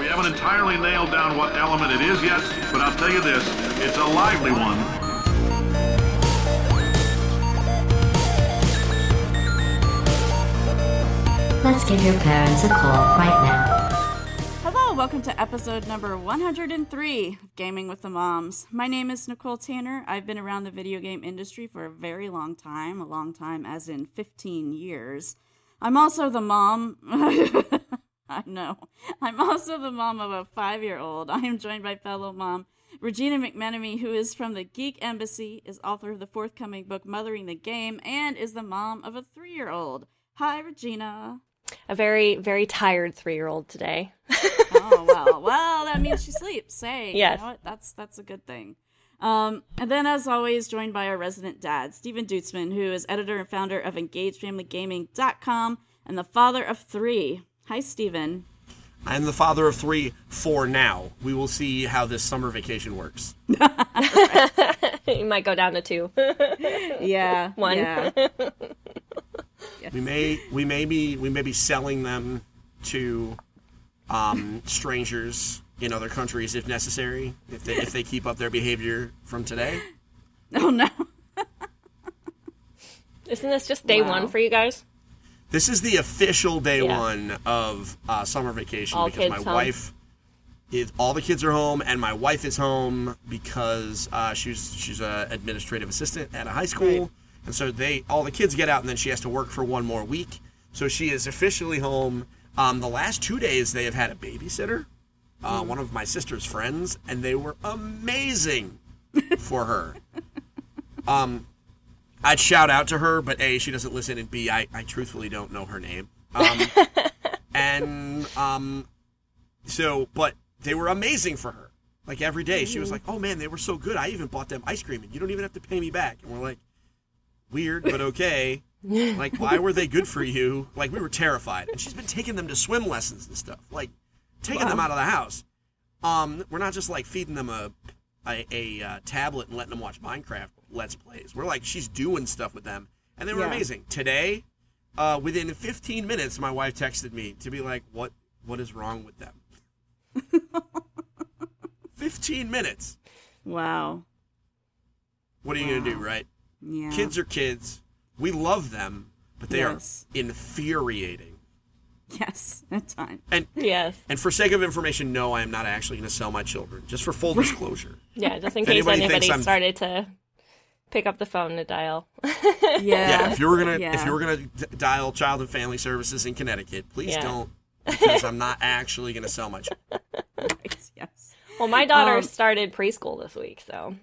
We haven't entirely nailed down what element it is yet, but I'll tell you this, it's a lively one. Let's give your parents a call right now. Hello, welcome to episode number 103 of Gaming with the Moms. My name is Nicole Tanner. I've been around the video game industry for a very long time, a long time as in 15 years. I'm also the mom. I know. I'm also the mom of a five year old. I am joined by fellow mom Regina McMenemy, who is from the Geek Embassy, is author of the forthcoming book Mothering the Game, and is the mom of a three year old. Hi, Regina. A very, very tired three year old today. oh well, well that means she sleeps. Hey, Yes. you know what? that's that's a good thing. Um, and then, as always, joined by our resident dad, Stephen Duetzmann, who is editor and founder of EngageFamilyGaming.com and the father of three. Hi, Stephen. I'm the father of three for now. We will see how this summer vacation works. you might go down to two. Yeah, One. Yeah. We may we may be we may be selling them to um, strangers in other countries if necessary. If they if they keep up their behavior from today. Oh no. Isn't this just day Wow. one for you guys? This is the official day Yeah. one of uh, summer vacation All because my home. wife is all the kids are home and my wife is home because uh, she's she's an administrative assistant at a high school and so they all the kids get out and then she has to work for one more week so she is officially home. Um, the last two days they have had a babysitter, uh, one of my sister's friends, and they were amazing for her. Um, I'd shout out to her, but A, she doesn't listen, and B, I, I truthfully don't know her name. Um, and um, so, but they were amazing for her. Like every day, she was like, "Oh man, they were so good. I even bought them ice cream, and you don't even have to pay me back." And we're like, "Weird, but okay." like, why were they good for you? Like, we were terrified, and she's been taking them to swim lessons and stuff, like taking them out of the house. Um, we're not just like feeding them a a, a uh, tablet and letting them watch Minecraft Let's Plays. We're like she's doing stuff with them, and they were Yeah. amazing. Today, uh, within 15 minutes, my wife texted me to be like, "What what is wrong with them?" 15 minutes. Wow. What are you gonna do, right? Yeah. Kids are kids. We love them, but they Yes. are infuriating. Yes, at times. And Yes. and for sake of information, no, I am not actually going to sell my children. Just for full disclosure. Yeah, just in case anybody anybody, started to pick up the phone to dial. Yeah. yeah, if you were gonna if you were gonna d- dial Child and Family Services in Connecticut, please Yeah. don't because I'm not actually going to sell my children. Right, yes. Well, my daughter Um, started preschool this week, so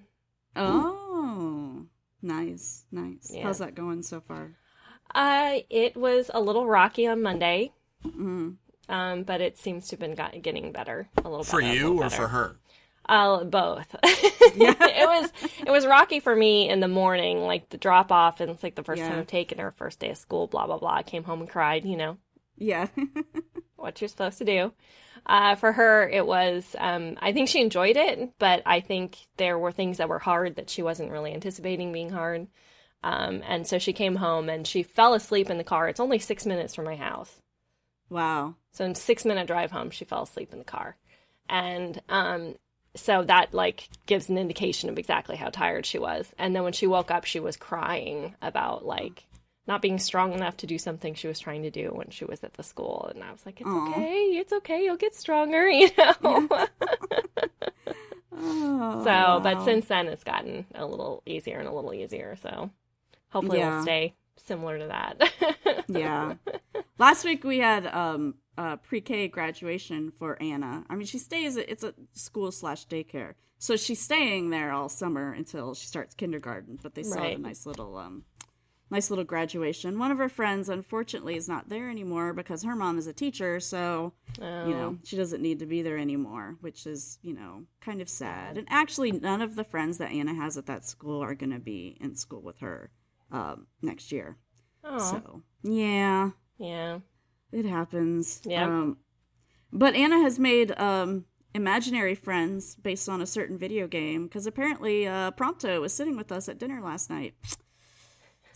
Oh, nice, nice. Yeah. How's that going so far? uh, it was a little rocky on Monday. Mm-hmm. Um, but it seems to have been got, getting better a little bit. For better, you little or better. for her? Uh, both. it was it was rocky for me in the morning, like the drop off, and it's like the first Yeah. time I've taken her, first day of school, blah blah blah. I came home and cried, you know Yeah. what you're supposed to do. Uh, for her, it was. Um, I think she enjoyed it, but I think there were things that were hard that she wasn't really anticipating being hard. Um, and so she came home and she fell asleep in the car. It's only six minutes from my house. wow. So in six minute drive home, she fell asleep in the car, and um, so that like gives an indication of exactly how tired she was. And then when she woke up, she was crying about like not being strong enough to do something she was trying to do when she was at the school. And I was like, "It's Aw. okay, it's okay, you'll get stronger," you know. Oh, so, but since then, it's gotten a little easier and a little easier. So hopefully, Yeah. it'll stay similar to that. yeah. Last week we had um uh pre-K graduation for Anna. I mean, she stays. It's a school slash daycare, so she's staying there all summer until she starts kindergarten. But they still have a nice little um nice little graduation. One of her friends, unfortunately, is not there anymore because her mom is a teacher, so you know she doesn't need to be there anymore, which is you know kind of sad. And actually, none of the friends that Anna has at that school are going to be in school with her um, next year. Oh, So yeah, yeah. it happens. Yeah. Um, but Anna has made um, imaginary friends based on a certain video game because apparently uh, Prompto was sitting with us at dinner last night.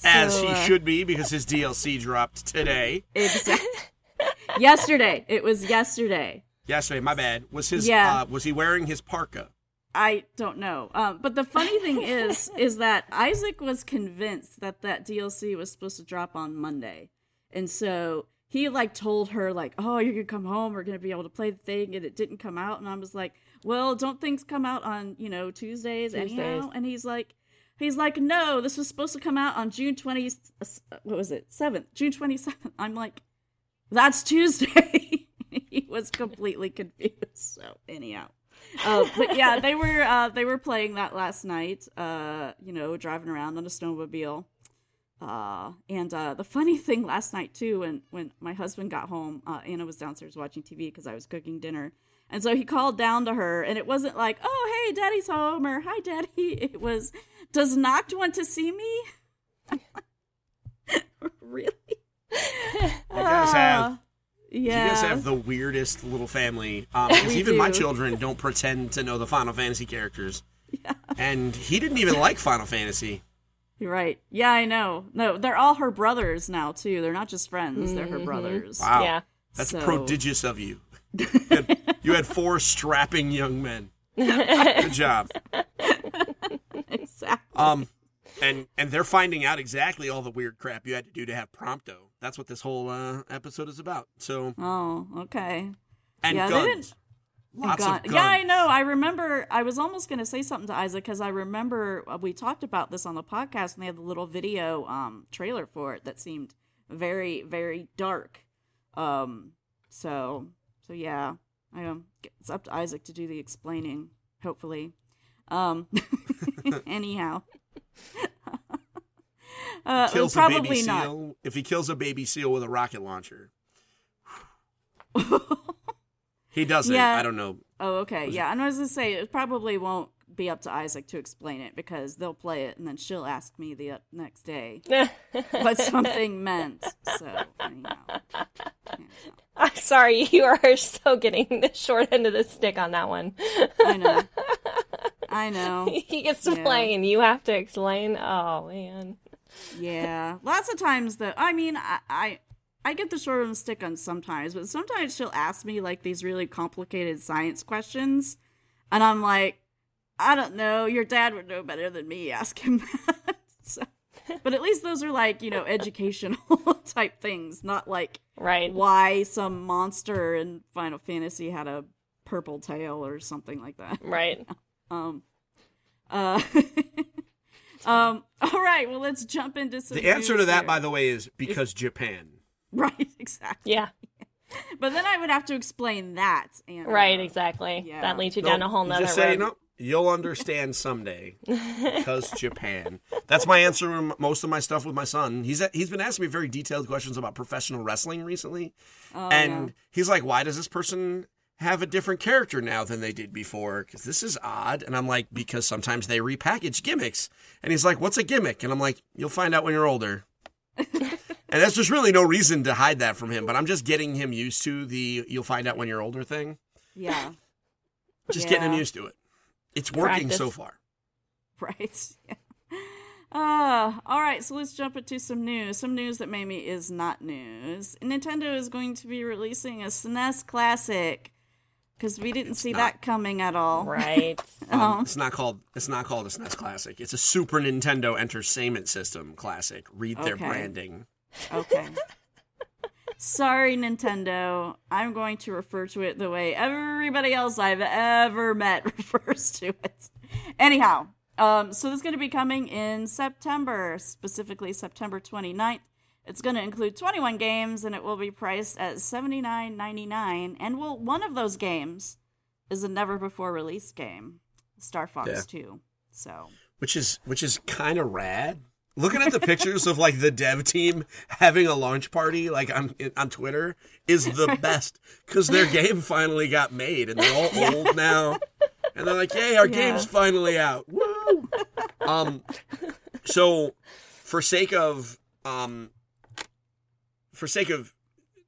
As So, he uh, should be because his DLC dropped today. Exactly. yesterday. It was yesterday. Yesterday, my bad. Was his Yeah. uh, was he wearing his parka? I don't know. Um, but the funny thing is, is that Isaac was convinced that that DLC was supposed to drop on Monday, and so he like told her like, "Oh, you're gonna come home. We're gonna be able to play the thing," and it didn't come out. And I was like, "Well, don't things come out on you know Tuesdays, Tuesdays. anyhow?" And he's like, "He's like, no, this was supposed to come out on June twenty. What was it? Seventh, June twenty seventh." I'm like, "That's Tuesday." he was completely confused. So anyhow. uh, but yeah, they were uh, they were playing that last night. Uh, you know, driving around on a snowmobile. Uh, and uh, the funny thing last night too, when when my husband got home, uh, Anna was downstairs watching TV because I was cooking dinner, and so he called down to her, and it wasn't like, "Oh, hey, Daddy's home," or "Hi, Daddy." It was, "Does Noct want to see me?" really? You guys have Yeah. you guys have the weirdest little family. Um, even my children don't pretend to know the Final Fantasy characters. And he didn't even like Final Fantasy. You're right. Yeah, I know. No, they're all her brothers now too. They're not just friends; they're her brothers. Wow. Yeah. That's So- prodigious of you. You had, you had four strapping young men. Good job. exactly. Um, and and they're finding out exactly all the weird crap you had to do to have Prompto. That's what this whole uh, episode is about. So Oh, okay. and Yeah, they guns, didn't- lots Gun- of guns. Yeah, I know. I remember. I was almost going to say something to Isaac because I remember uh, we talked about this on the podcast, and they had the little video um, trailer for it that seemed very, very dark. Um, so, so yeah, I um, it's up to Isaac to do the explaining. Hopefully, um, anyhow. uh, Kills a probably baby not. seal. If he kills a baby seal with a rocket launcher, he doesn't. Yeah. I don't know. Oh, okay. Yeah, and I was gonna say it probably won't be up to Isaac to explain it because they'll play it and then she'll ask me the uh, next day what something meant. So anyhow, I'm sorry, you are so getting the short end of the stick on that one. I know, I know. he gets to Yeah. play and you have to explain. Oh man. Yeah, lots of times though. I mean, I, I I get the short end of the stick on sometimes, but sometimes she'll ask me like these really complicated science questions, and I'm like, I don't know. Your dad would know better than me. Ask him that. so, but at least those are like you know educational type things, not like Right. why some monster in Final Fantasy had a purple tail or something like that. Right. Um. Uh. um. All right. Well, let's jump into some. The answer to news that, here. by the way, is because Japan. Right, exactly. Yeah. But then I would have to explain that. And, Right, uh, exactly. yeah. That leads you down a whole nother Just say, road. no, you'll understand someday. Because Japan. That's my answer to most of my stuff with my son. He's he's been asking me very detailed questions about professional wrestling recently, Oh, and yeah. he's like, "Why does this person have a different character now than they did before? Because this is odd." And I'm like, "Because sometimes they repackage gimmicks." And he's like, "What's a gimmick?" And I'm like, "You'll find out when you're older." And that's just really no reason to hide that from him. But I'm just getting him used to the "you'll find out when you're older" thing. Yeah. Just getting him used to it. It's working Practice. so far. Right. Yeah. Uh, all right, so let's jump into some news. Some news that maybe is not news. Nintendo is going to be releasing a SNES Classic because we didn't see not. that coming at all. Right. Um, Oh. It's not called. It's not called a SNES Classic. It's a Super Nintendo Entertainment System Classic. Read their Okay. branding. Okay. Sorry, Nintendo. I'm going to refer to it the way everybody else I've ever met refers to it. Anyhow, um, so this is going to be coming in September, specifically September 29th. It's going to include 21 games, and it will be priced at $79.99. And well, one of those games is a never before released game, Star Fox Yeah. 2. So which is which is kind of rad. Looking at the pictures of like the dev team having a launch party like on on Twitter is the best because their game finally got made and they're all old now, and they're like, "Yay, our Yeah. game's finally out!" Woo! Um, so for sake of um, for sake of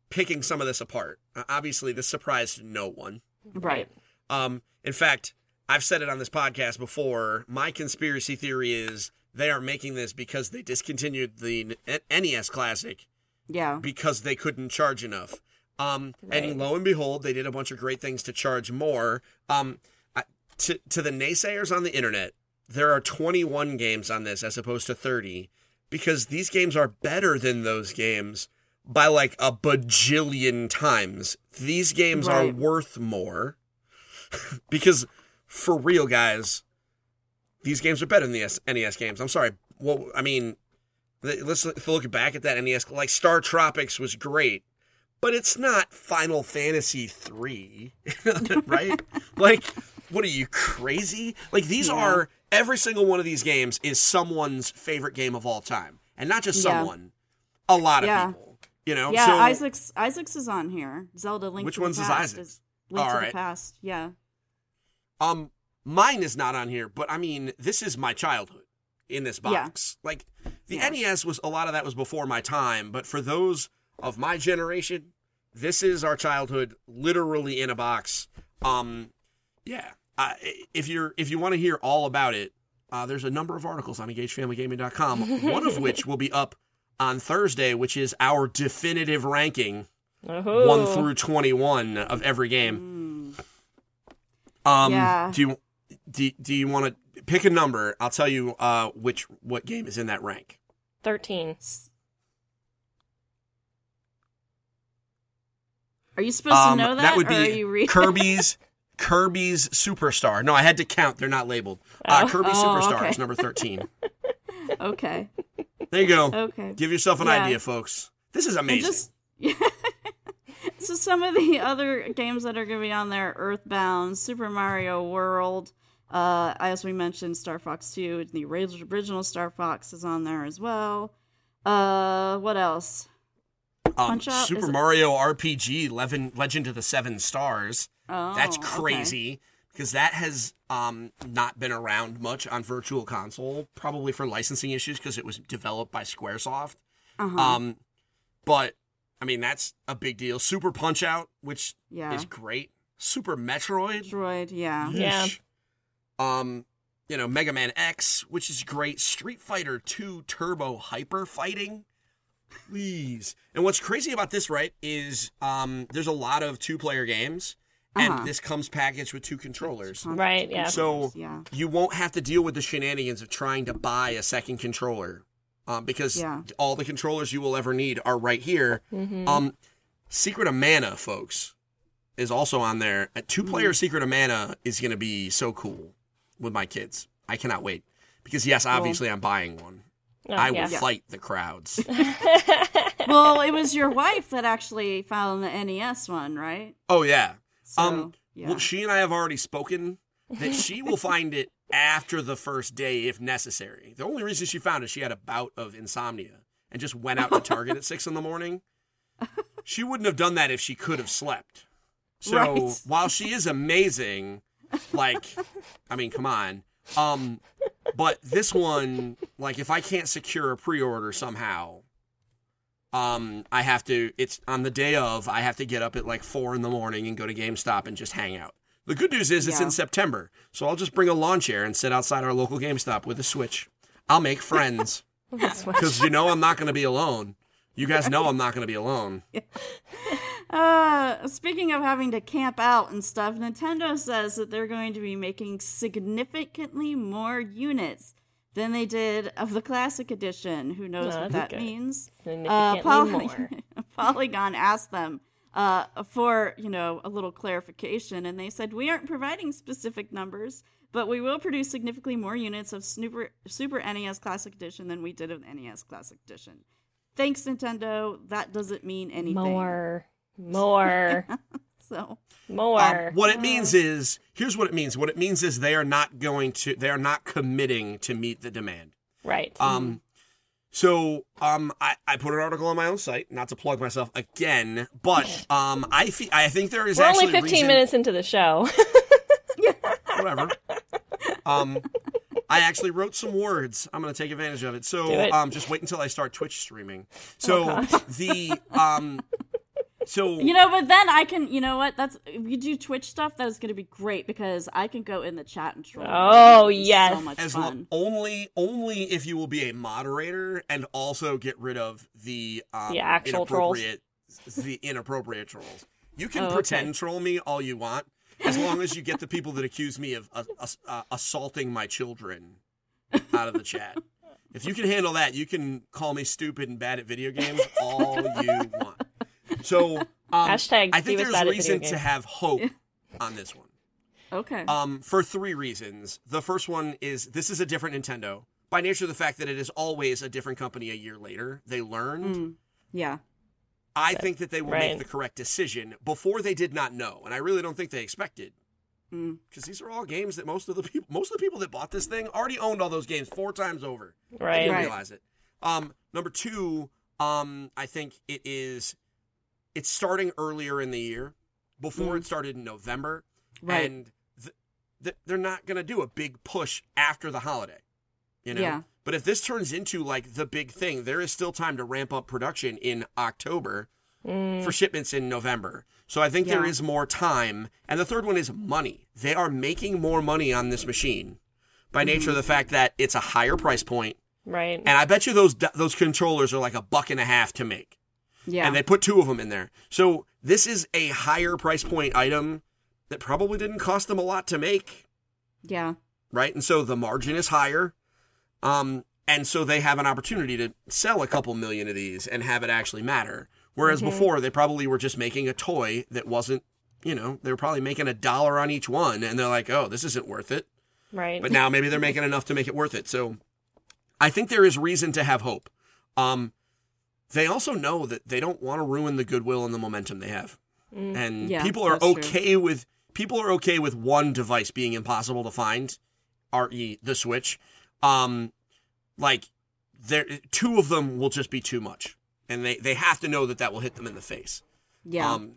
picking some of this apart, obviously this surprised no one. Right. Um, in fact, I've said it on this podcast before. My conspiracy theory is they are making this because they discontinued the NES Classic Yeah. because they couldn't charge enough. Um, Right. and lo and behold, they did a bunch of great things to charge more. Um, to to the naysayers on the internet, there are 21 games on this as opposed to 30 because these games are better than those games by like a bajillion times. These games are worth more because for real, guys, these games are better than the NES games. I'm sorry. Well, I mean, let's look- back at that NES. Like Star Tropics was great, but it's not Final Fantasy three, right? like, what are you crazy? Like these Yeah. are every single one of these games is someone's favorite game of all time, and not just Yeah. someone, a lot of Yeah. people. You know, Yeah, so Isaac's Isaac's is on here. Zelda Link Which one's is Past Isaac's? Link All to right. the Past. Yeah. Um, mine is not on here, but I mean, this is my childhood in this Yeah. box. Like the Yeah. NES was a lot of that was before my time, but for those of my generation, this is our childhood, literally in a box. Um, yeah. Uh, if you're if you want to hear all about it, uh, there's a number of articles on EngageFamilyGaming.com. one of which will be up on Thursday, which is our definitive ranking Oh. one through twenty one of every game. Um, Yeah. do you do, do you want to pick a number? I'll tell you uh, which what game is in that rank. 13. Are you supposed Um, to know that, That would or are be you reading? Kirby's Kirby's Superstar. No, I had to count. They're not labeled. Uh, Oh. Kirby Oh, Superstar okay. is number thirteen. okay. There you go. Okay. Give yourself an Yeah. idea, folks. This is amazing. just so some of the other games that are going to be on there: Earthbound, Super Mario World. Uh, as we mentioned, Star Fox Two, the original Star Fox is on there as well. Uh, what else? um, Punch is Super it- Mario RPG Legend, Legend of the Seven Stars. Oh, That's okay. crazy because that has um, not been around much on Virtual Console, probably for licensing issues because it was developed by SquareSoft. Uh-huh. Um, but I mean that's a big deal. Super Punch Out, which yeah. is great. Super Metroid, Droid. Yeah. Yeah. Yeesh. Um, you know Mega Man X, which is great. Street Fighter Two Turbo Hyper Fighting. Please. And what's crazy about this, right, is um, there's a lot of two-player games, and Uh-huh. this comes packaged with two controllers. Right, yeah. So Yeah. you won't have to deal with the shenanigans of trying to buy a second controller, um, because Yeah. all the controllers you will ever need are right here. Mm-hmm. Um, Secret of Mana, folks, is also on there. A two-player Mm. Secret of Mana is going to be so cool with my kids. I cannot wait because yes, obviously I'm buying one. Oh, I will yeah. fight the crowds. well, it was your wife that actually found the NES one, right? oh yeah. So, um. yeah. Well, she and I have already spoken that she will find it after the first day if necessary. The only reason she found it, she had a bout of insomnia and just went out to Target at six in the morning. She wouldn't have done that if she could have slept. So Right. while she is amazing, like, I mean, come on. Um, but this one, like, if I can't secure a pre-order somehow, um, I have to. It's on the day of. I have to get up at like four in the morning and go to GameStop and just hang out. The good news is it's Yeah. in September, so I'll just bring a lawn chair and sit outside our local GameStop with a Switch. I'll make friends because you know I'm not going to be alone. You guys know I'm not going to be alone. Uh, speaking of having to camp out and stuff, Nintendo says that they're going to be making significantly more units than they did of the Classic Edition. Who knows Oh, what that good. means? Significantly Poly- more. Polygon asked them uh, for you know a little clarification, and they said we aren't providing specific numbers, but we will produce significantly more units of Super Super NES Classic Edition than we did of the NES Classic Edition. Thanks, Nintendo. That doesn't mean anything. More. More. So More. Um, what it means is here's what it means. What it means is they are not going to. They are not committing to meet the demand. right. Um, So um, I, I put an article on my own site, not to plug myself again, but um, I fe- I think there is We're actually only 15 reason- minutes into the show. whatever. Um, I actually wrote some words. I'm going to take advantage of it. So Do it. Oh, um, just wait until I start Twitch streaming. So the um, so You know, but then I can. You know what? That's if you do Twitch stuff. That is going to be great because I can go in the chat and troll. Oh, It's yes. so much as fun. lo- only only if you will be a moderator and also get rid of the um, The actual trolls. the inappropriate trolls. You can Oh, okay. pretend troll me all you want, as long as you get the people that accuse me of uh, uh, assaulting my children out of the chat. If you can handle that, you can call me stupid and bad at video games all you want. So, um, Hashtag I think there's bad at reason to have hope on this one. okay. Um, for three reasons. The first one is this is a different Nintendo. By nature of the fact that it is always a different company a year later, they learned. Mm, yeah. I think that they will Right. make the correct decision. Before they did not know, and I really don't think they expected. Mm. Because these are all games that most of the people, most of the people that bought this thing already owned all those games four times over. I Right. didn't Right. realize it. Um, number two, um, I think it is. It's starting earlier in the year. Before it started in November, Mm. Right. and th- th- they're not going to do a big push after the holiday. You know. Yeah. But if this turns into like the big thing, there is still time to ramp up production in October for shipments in November. So I think there Mm. Yeah. is more time. And the third one is money. They are making more money on this machine by nature Mm-hmm. of the fact that it's a higher price point Right. and I bet you those those controllers are like a buck and a half to make. Yeah. And they put two of them in there. So this is a higher price point item that probably didn't cost them a lot to make, yeah. right? And so the margin is higher. Um and so they have an opportunity to sell a couple million of these and have it actually matter. Whereas before they probably were just making a toy that wasn't, you know, they were probably making a dollar on each one and they're like, "Oh, this isn't worth it." right. but now maybe they're making enough to make it worth it. So I think there is reason to have hope. Um, they also know that they don't want to ruin the goodwill and the momentum they have, and Yeah, people are that's true. okay with people are okay with one device being impossible to find, re the Switch. Um, like there, two of them will just be too much, and they they have to know that that will hit them in the face. Yeah. Um,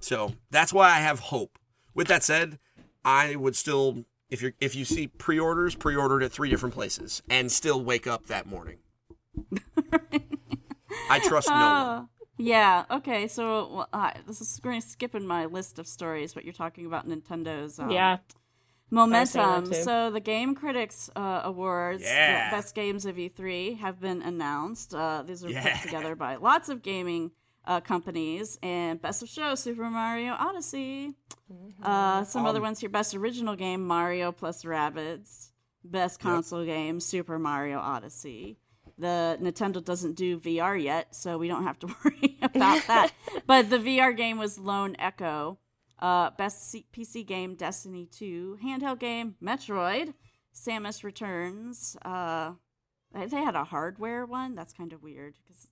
so that's why I have hope. With that said, I would still, if you if you see pre-orders, pre-ordered at three different places, and still wake up that morning. I trust no one. Uh, yeah. Okay. So well, uh, this is going to skip in my list of stories, but you're talking about Nintendo's um, yeah. Momentum. So the Game Critics uh, Awards, Yeah. the best games of E3, have been announced. Uh, these are Yeah. put together by lots of gaming uh, companies. And best of show, Super Mario Odyssey. Uh, some other ones here: best original game, Mario plus Rabbids. Best console game, Super Mario Odyssey. The Nintendo doesn't do VR yet, so we don't have to worry about that. but the VR game was Lone Echo. Uh, best C- PC game, Destiny 2. Handheld game, Metroid. Samus Returns. Uh, they had a hardware one. That's kind of weird because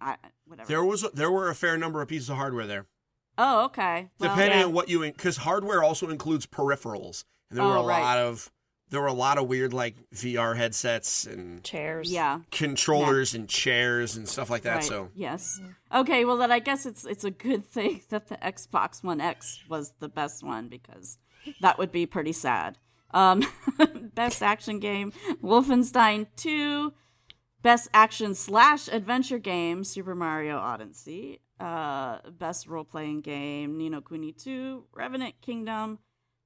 I whatever. There was there were a fair number of pieces of hardware there, oh, okay. Well, depending yeah. on what you because hardware also includes peripherals, and there Oh, were a right. lot of there were a lot of weird like VR headsets and Chairs. yeah. controllers and chairs and stuff like that. Right. So yes. Okay. Well, then I guess it's it's a good thing that the Xbox One X was the best one because that would be pretty sad. Um, best action game, Wolfenstein Two. Best action slash adventure game, Super Mario Odyssey. Uh, best role playing game, Ni no Kuni 2, Revenant Kingdom,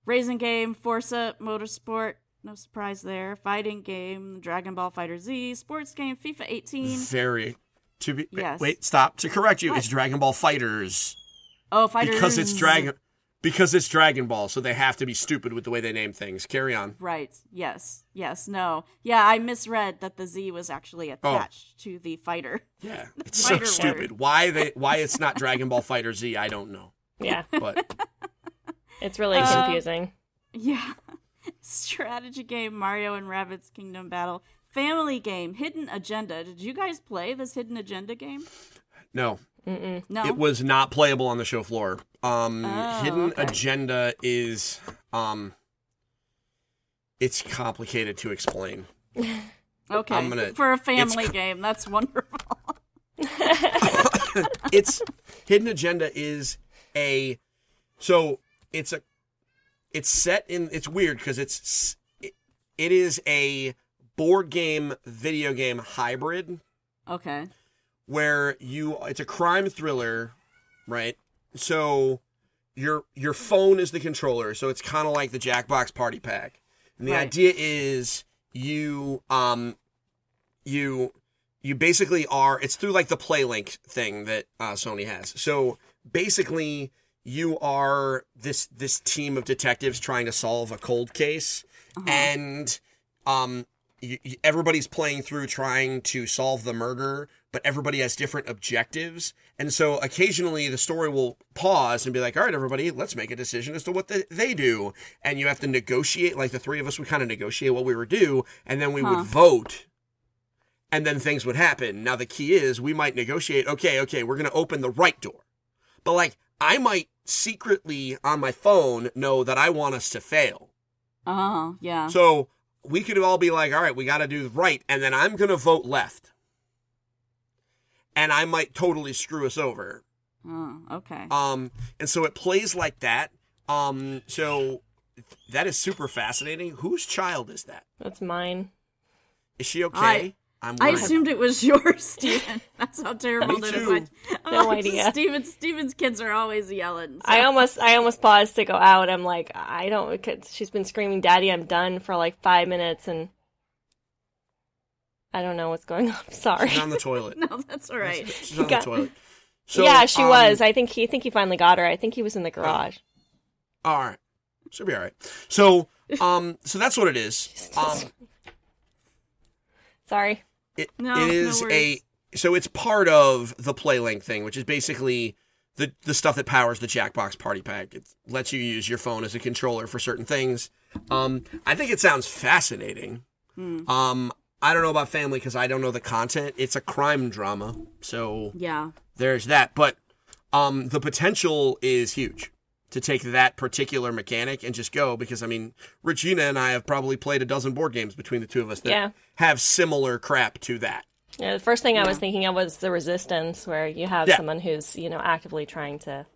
Racing game, Forza Motorsport. No surprise there. Fighting game, Dragon Ball Fighter Z. Sports game, FIFA 18. very to be Yes. wait stop to correct you. What? It's Dragon Ball Fighters. Oh, Fighter because it's Dragon because it's Dragon Ball, so they have to be stupid with the way they name things. Carry on. Right. Yes. Yes. No. Yeah, I misread that the Z was actually attached to the fighter. Yeah, it's so stupid. word. Why they why it's not Dragon Ball Fighter Z? I don't know, Yeah. but It's really Uh, confusing. Yeah. Strategy game, Mario and Rabbids Kingdom Battle. Family game, Hidden Agenda. Did you guys play this Hidden Agenda game? no, No. it was not playable on the show floor. Um, Oh, Hidden okay. Agenda is um, it's complicated to explain. Okay. I'm gonna- For a family c- game, that's wonderful. it's Hidden Agenda is a so it's a it's set in it's weird because it's it, it is a board game video game hybrid Okay. where you it's a crime thriller, right? So your your phone is the controller, so it's kind of like the Jackbox Party Pack. And the Right. idea is you um you you basically are it's through like the PlayLink thing that uh, Sony has. So basically you are this this team of detectives trying to solve a cold case and um you- everybody's playing through trying to solve the murder, but everybody has different objectives. And so occasionally the story will pause and be like, all right, everybody, let's make a decision as to what the, they do. And you have to negotiate, like the three of us would kind of negotiate what we would do, and then we Huh. would vote. And then things would happen. Now, the key is we might negotiate, okay, okay, we're going to open the right door. But like, I might secretly on my phone know that I want us to fail. Oh, yeah. So we could all be like, all right, we got to do right. And then I'm going to vote left. And I might totally screw us over. oh, okay. Um, and so it plays like that. Um, so that is super fascinating. Whose child is that? That's mine. Is she okay? I- I'm I worried. assumed it was yours, Steven. That's how terrible Me it is. too. when- No like, idea. Steven, Steven's kids are always yelling. so- I almost I almost paused to go out. I'm like, I don't. 'cause She's been screaming, "Daddy, I'm done" for like five minutes, and I don't know what's going on. Sorry. She's on the toilet. No, that's all right. She's on the toilet. So, yeah, she um, was. I think he I think he finally got her. I think he was in the garage. All right. She'll be all right. So, um, so that's what it is. Um, Sorry. It, No, it no a so it's part of the play PlayLink thing, which is basically the the stuff that powers the Jackbox Party Pack. It lets you use your phone as a controller for certain things. Um, I think it sounds fascinating. Hmm. Um, I don't know about family because I don't know the content. It's a crime drama, so Yeah. there's that. But um, the potential is huge to take that particular mechanic and just go because I mean Regina and I have probably played a dozen board games between the two of us that Yeah. have similar crap to that. Yeah, the first thing I was thinking of was the resistance, where you have Yeah. someone who's you know actively trying to,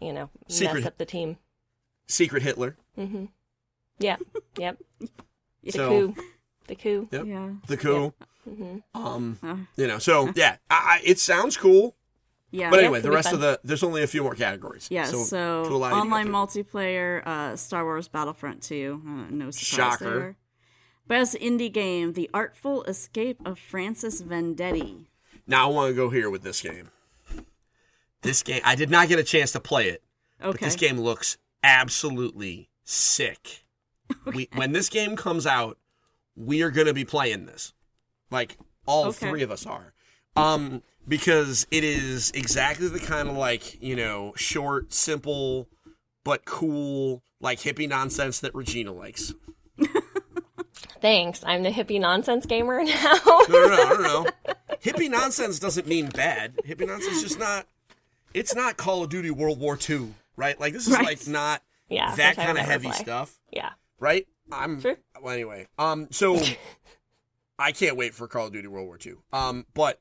you know, Secret- mess up the team. Secret Hitler. Yeah. Yep. The So- coup. The coup. Yep. Yeah. The coup. Mm-hmm. Um, you know, so yeah, I, I, it sounds cool. Yeah. But anyway, the rest of the there's only a few more categories. Yeah, so, to allow you to online multiplayer, uh, Star Wars Battlefront 2, uh, no surprise Shocker. there. Best indie game, The Artful Escape of Francis Vendetti. Now I want to go here with this game. This game, I did not get a chance to play it, but this game looks absolutely sick. We, when this game comes out, we are going to be playing this. Like all Okay. three of us are. Um because it is exactly the kind of like, you know, short, simple but cool like hippie nonsense that Regina likes. Thanks. I'm the hippie nonsense gamer now. No, no, no, no, no. Hippie nonsense doesn't mean bad. Hippie nonsense is just not. It's not Call of Duty World War II, right? Like this is Right. like not yeah. that kind of heavy play. stuff, Yeah. right? I'm. Sure. Well, anyway, um, so I can't wait for Call of Duty World War II. Um, but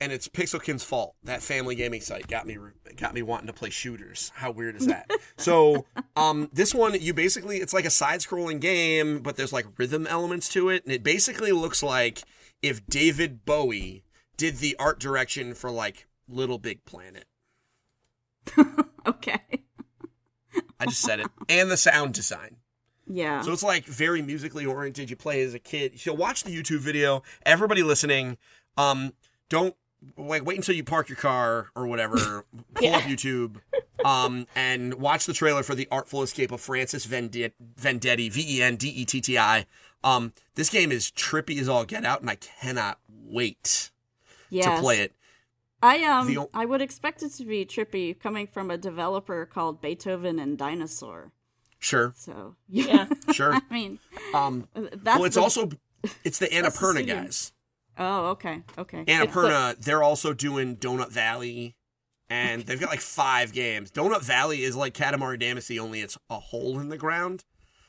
and it's Pixelkin's fault. That family gaming site got me got me wanting to play shooters. How weird is that? so, um, this one you basically it's like a side-scrolling game, but there's like rhythm elements to it, and it basically looks like if David Bowie did the art direction for like Little Big Planet. Okay. I just said it, and the sound design. Yeah. So it's like very musically oriented. You play as a kid. So watch the YouTube video. Everybody listening, um, don't like wait until you park your car or whatever. Pull up YouTube, um, and watch the trailer for the Artful Escape of Francis Vendet- Vendetti, V E N D E T T I. Um, this game is trippy as all get out, and I cannot wait yes. to play it. I um The o- I would expect it to be trippy coming from a developer called Beethoven and Dinosaur. Sure, So Yeah. sure. I mean, Um, that's well, it's the- also it's the That's the Annapurna studio. guys. Oh, okay, okay. Annapurna, they're also doing Donut Valley, and they've got like five games. Donut Valley is like Katamari Damacy, only it's a hole in the ground.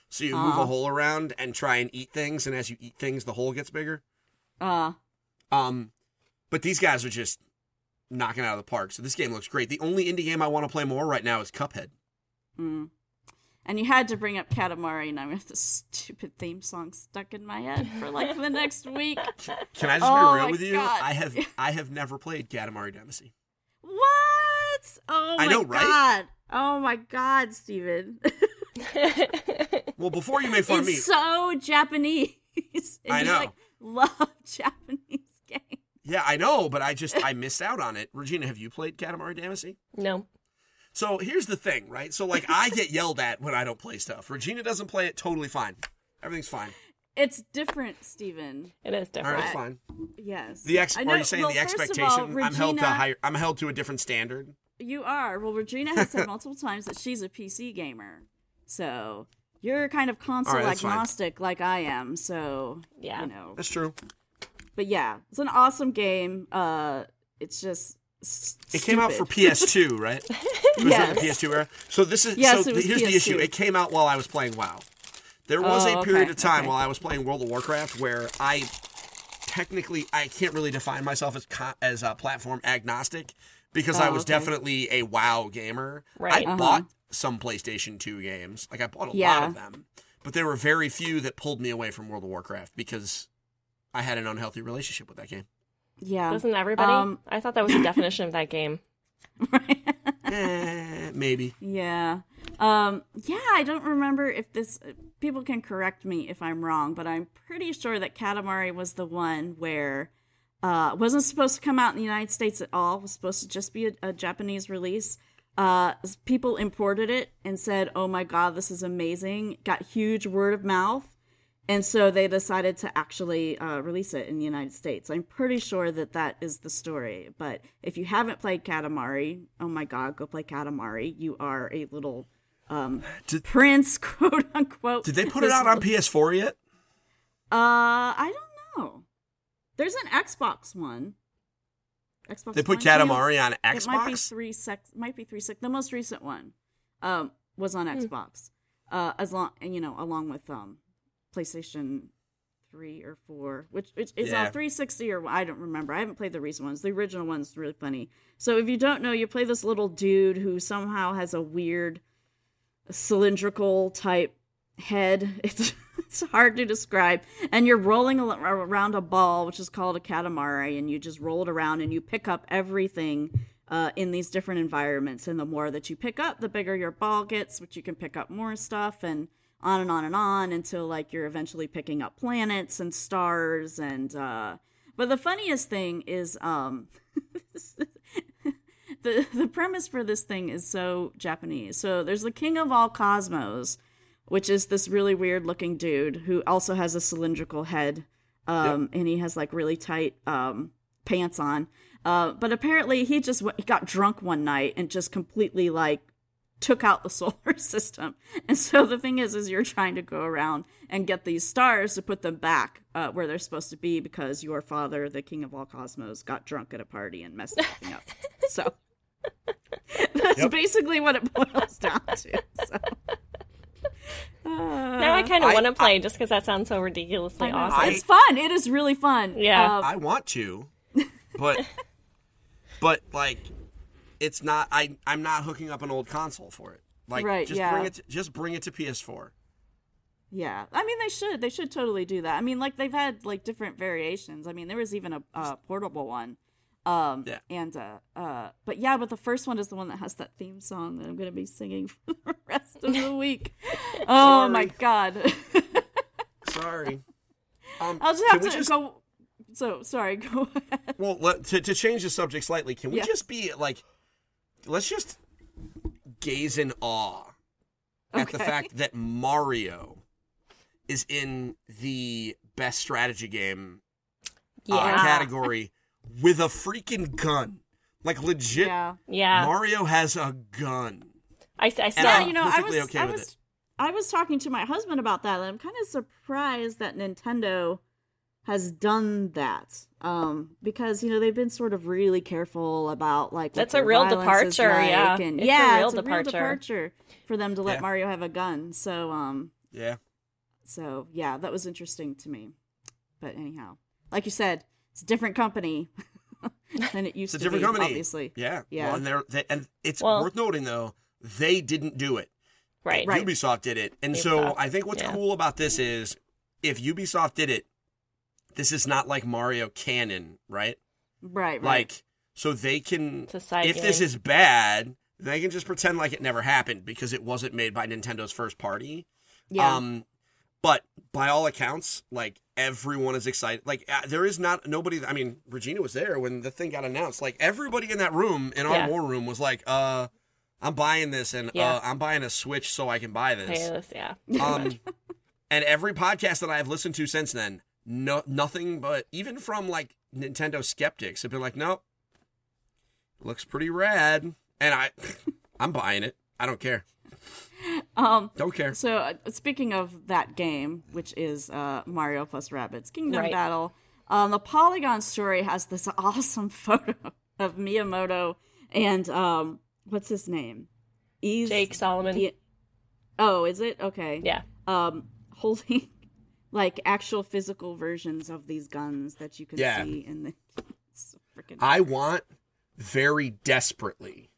So you move a hole around and try and eat things, and as you eat things, the hole gets bigger. Uh, Um, but these guys are just knocking out of the park. So this game looks great. The only indie game I want to play more right now is Cuphead. mm. And you had to bring up Katamari, and I have this stupid theme song stuck in my head for like the next week. Can I just Oh be real with you? God. I have I have never played Katamari Damacy. What? Oh my I know, right? god! Oh my god, Steven. Well, before you make fun of me, it's so Japanese. and I you, know. like, love Japanese games. yeah, I know, but I just I missed out on it. Regina, have you played Katamari Damacy? No. So here's the thing, right? So like I get yelled at when I don't play stuff. Regina doesn't play it, totally fine. Everything's fine. It's different, Steven. It is different. right, it's fine. Yes. The ex- I are you saying well, the expectation? all, I'm held to Regina- higher. I'm held to a different standard. You are. Well, Regina has said multiple times that she's a PC gamer. So you're kind of console All right, that's fine. agnostic like I am. So, Yeah. you know. That's true. But yeah, it's an awesome game. Uh, It's just. S- It came out for. PS2, right? It was in the PS2 era. So this is Yes, so here's the issue. It came out while I was playing WoW. There was Oh, a period okay, of time okay. while I was playing World of Warcraft where I technically I can't really define myself as co- as a platform agnostic because I Oh, was okay. definitely a WoW gamer. Right. I Uh-huh. bought some PlayStation 2 games. Like I bought a lot of them. But there were very few that pulled me away from World of Warcraft because I had an unhealthy relationship with that game. Yeah. Doesn't everybody? Um, I thought that was the definition of that game. Eh, maybe. Yeah. Um, yeah, I don't remember if this. People can correct me if I'm wrong, but I'm pretty sure that Katamari was the one where uh, wasn't supposed to come out in the United States at all. Was supposed to just be a, a Japanese release. Uh, people imported it and said, "Oh my god, this is amazing!" Got huge word of mouth, and so they decided to actually uh, release it in the United States. I'm pretty sure that that is the story. But if you haven't played Katamari, oh my god, go play Katamari. You are a little um, Did- prince, quote unquote. Did they put it out on PS4 yet? Uh, I don't know. There's an Xbox one. Xbox. They put One, too. Katamari on It might be Xbox. three six. Might be three six. The most recent one, um, was on Hmm. Xbox. Uh, as long and you know, along with um, PlayStation three or four, which which is Yeah. on 360 or I don't remember. I haven't played the recent ones. The original one's really funny. So if you don't know, you play this little dude who somehow has a weird cylindrical type head. It's it's hard to describe. And you're rolling around a ball, which is called a katamari, and you just roll it around and you pick up everything uh, in these different environments. And the more that you pick up, the bigger your ball gets, which you can pick up more stuff and on and on and on until like you're eventually picking up planets and stars and uh but the funniest thing is um the the premise for this thing is so Japanese. So there's the king of all cosmos, which is this really weird looking dude who also has a cylindrical head, um, and he has like really tight um, pants on. Uh, but apparently he just w- he got drunk one night and just completely like took out the solar system. And so the thing is, is you're trying to go around and get these stars to put them back uh, where they're supposed to be because your father, the king of all cosmos, got drunk at a party and messed everything up. So that's Yep. basically what it boils down to. So. Now I kind of want to play just because that sounds so ridiculously I awesome. I- it's fun. It is really fun. Yeah. Uh, I want to, but but like it's not. I I'm not hooking up an old console for it. Like Right, just yeah. bring it. To, just bring it to PS4. Yeah, I mean they should. They should totally do that. I mean, like they've had like different variations. I mean, there was even a, a portable one. Um, Yeah. And uh, uh, but yeah, but the first one is the one that has that theme song that I'm gonna be singing for the rest of the week. oh my god! Sorry. Um, I'll just have to just- go. So sorry. Go ahead. Well, let, to to change the subject slightly, can we Yeah. just be like, let's just gaze in awe at the fact that Mario is in the best strategy game uh, category with a freaking gun. Like legit, Yeah. yeah. Mario has a gun. I, I still. And Yeah, you know, I was, okay I was, it. I was talking to my husband about that, and I'm kind of surprised that Nintendo has done that. Um, because you know they've been sort of really careful about like That's a real departure, like, yeah. and It's a yeah, real it's a real departure. departure for them to let Yeah. Mario have a gun. So, um, Yeah. So yeah, that was interesting to me. But anyhow, like you said, it's a different company than it used It's a to different be. company. Obviously, Yeah. Yeah. Well, and they're they, and it's Well- worth noting though they didn't do it. Right. Right. Ubisoft did it, and so I think what's yeah. cool about this is if Ubisoft did it, this is not like Mario canon, right? right, right. Like so they can if this is bad, they can just pretend like it never happened because it wasn't made by Nintendo's first party. yeah, Um, but by all accounts, like everyone is excited. Like uh, there is not nobody. I mean, Regina was there when the thing got announced. Like everybody in that room in our Yeah. war room was like, "Uh, I'm buying this, and Yeah. uh, I'm buying a Switch so I can buy Hey, this." this- yeah. Um, and every podcast that I've listened to since then, no, nothing but even from like Nintendo skeptics have been like, "Nope, looks pretty rad," and I, I'm buying it. I don't care. um. Don't care. So uh, speaking of that game, which is uh, Mario plus Rabbids Kingdom Right. Battle, um, the Polygon story has this awesome photo of Miyamoto and um, what's his name? Ease Jake Solomon. the- oh, is it okay? Yeah. um holding like actual physical versions of these guns that you can Yeah. see in the it's freaking I want very desperately,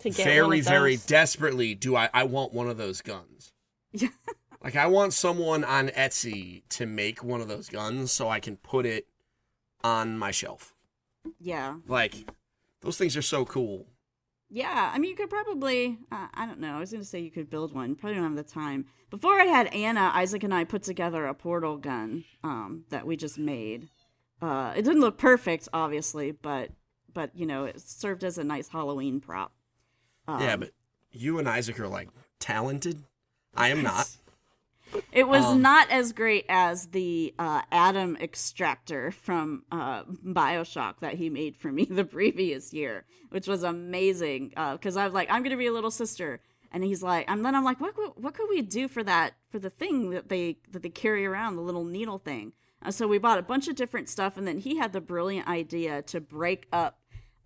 To get very, very desperately do I, I want one of those guns. Yeah. like I want someone on Etsy to make one of those guns so I can put it on my shelf. yeah Like those things are so cool. Yeah i mean you could probably uh, i don't know i was gonna say you could build one probably don't have the time before i had anna isaac and i put together a portal gun um that we just made uh it didn't look perfect obviously but but you know it served as a nice halloween prop um, yeah, but you and Isaac are like talented. I am not. It was Um, not as great as the uh, ADAM extractor from uh, Bioshock that he made for me the previous year, which was amazing. Because I was like, I'm gonna be a little sister, and he's like, and then I'm like, what could- what could we do for that for the thing that they that they carry around the little needle thing? Uh, so we bought a bunch of different stuff, and then he had the brilliant idea to break up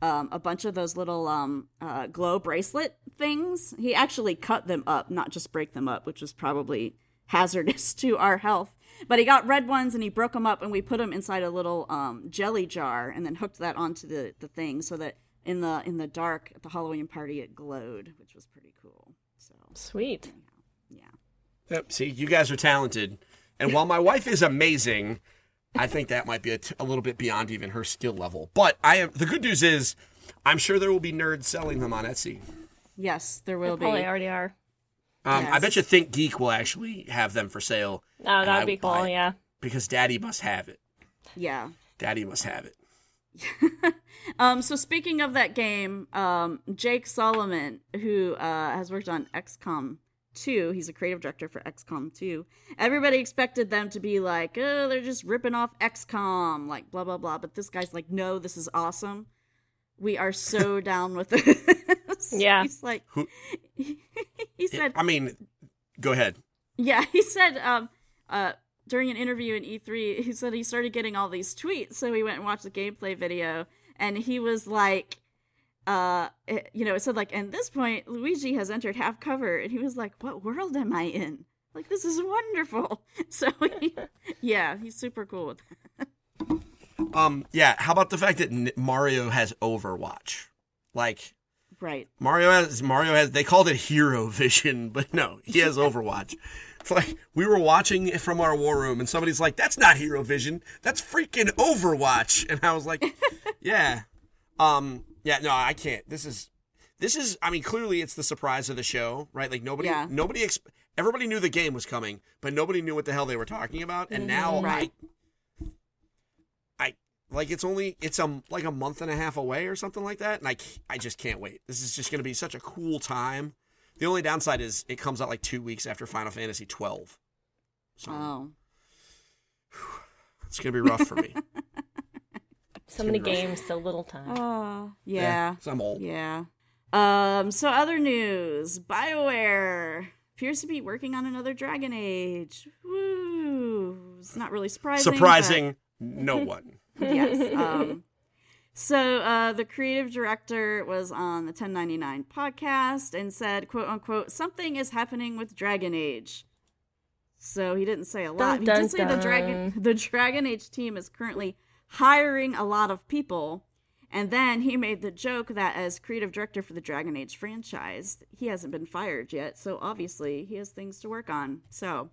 um, a bunch of those little um, uh, glow bracelet things. He actually cut them up, not just break them up, which was probably hazardous to our health. But he got red ones and he broke them up, and we put them inside a little um, jelly jar, and then hooked that onto the, the thing so that in the in the dark at the Halloween party it glowed, which was pretty cool. So Sweet. yeah, Yep. See, you guys are talented, and while my wife is amazing, I think that might be a, t- a little bit beyond even her skill level. But I am. The good news is, I'm sure there will be nerds selling them on Etsy. yes, there They will be. probably already are. Um, I bet you ThinkGeek will actually have them for sale. Oh, that would be cool. Yeah. Because Daddy must have it. Yeah. Daddy must have it. Um, so speaking of that game, um, Jake Solomon, who uh, has worked on XCOM 2, he's a creative director for XCOM 2. Everybody expected them to be like, oh, they're just ripping off XCOM, like blah blah blah. But this guy's like, no, this is awesome. We are so down with this. Yeah. he's like, Who- he said, I mean, go ahead. yeah, he said um uh during an interview in E3, he said he started getting all these tweets, so he went and watched the gameplay video and he was like uh it- you know, it said like at this point Luigi has entered half cover and he was like, "What world am I in?" Like this is wonderful. So he, yeah, he's super cool with that. Um, yeah. How about the fact that Mario has Overwatch? Like Right. Mario has Mario has. They called it Hero Vision, but no, he has Overwatch. It's like we were watching it from our war room, and somebody's like, "That's not Hero Vision. That's freaking Overwatch." And I was like, "Yeah, um, yeah, no, I can't. This is, this is. I mean, clearly, it's the surprise of the show, right? Like nobody, Yeah. nobody, exp- everybody knew the game was coming, but nobody knew what the hell they were talking about. And now, Mm-hmm. Right. I, I like it's only it's a like a month and a half away or something like that, and I I just can't wait. This is just going to be such a cool time. The only downside is it comes out like two weeks after Final Fantasy twelve, so Oh. it's going to be rough for me. So many games, so little time. Oh, yeah. so I'm old. Yeah. Um, so other news. BioWare appears to be working on another Dragon Age. Woo. It's not really surprising. but- Surprising no one. Yes. Um, So uh, the creative director was on the 1099 podcast and said, "quote unquote," something is happening with Dragon Age. So he didn't say a lot. Dun, he dun, did say the Dragon the Dragon Age team is currently hiring a lot of people. And then he made the joke that as creative director for the Dragon Age franchise, he hasn't been fired yet. So obviously he has things to work on. So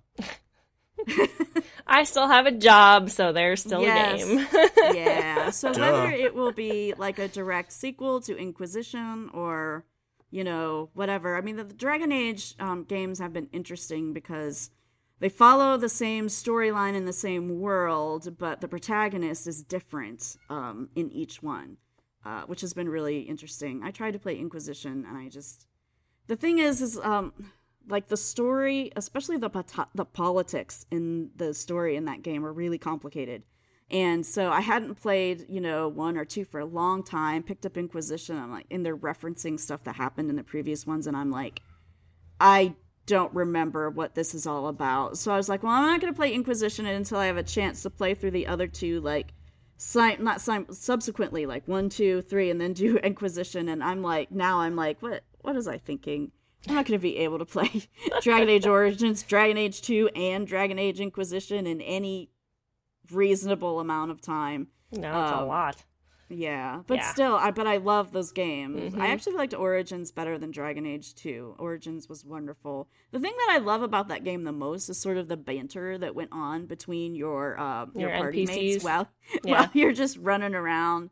I still have a job, so there's still Yes. a game. yeah. So Duh. whether it will be like a direct sequel to Inquisition or, you know, whatever. I mean, the, the Dragon Age um, games have been interesting because they follow the same storyline in the same world, but the protagonist is different um, in each one, uh, which has been really interesting. I tried to play Inquisition, and I just the thing is, is um, like the story, especially the the politics in the story in that game are really complicated. And so I hadn't played, you know, one or two for a long time. Picked up Inquisition. I'm like, and they're referencing stuff that happened in the previous ones, and I'm like, I don't remember what this is all about. So I was like, well, I'm not going to play Inquisition until I have a chance to play through the other two, like, si- not sim- subsequently, like one, two, three, and then do Inquisition. And I'm like, now I'm like, what? What was I thinking? I'm not going to be able to play Dragon Age Origins, Dragon Age 2, and Dragon Age Inquisition in any reasonable amount of time. no, it's a Um, lot. Yeah, but Yeah. still, I but I love those games. Mhm. I actually liked Origins better than Dragon Age 2. Origins was wonderful. The thing that I love about that game the most is sort of the banter that went on between your uh, your, Your party mates NPCs. while Yeah. while you're just running around.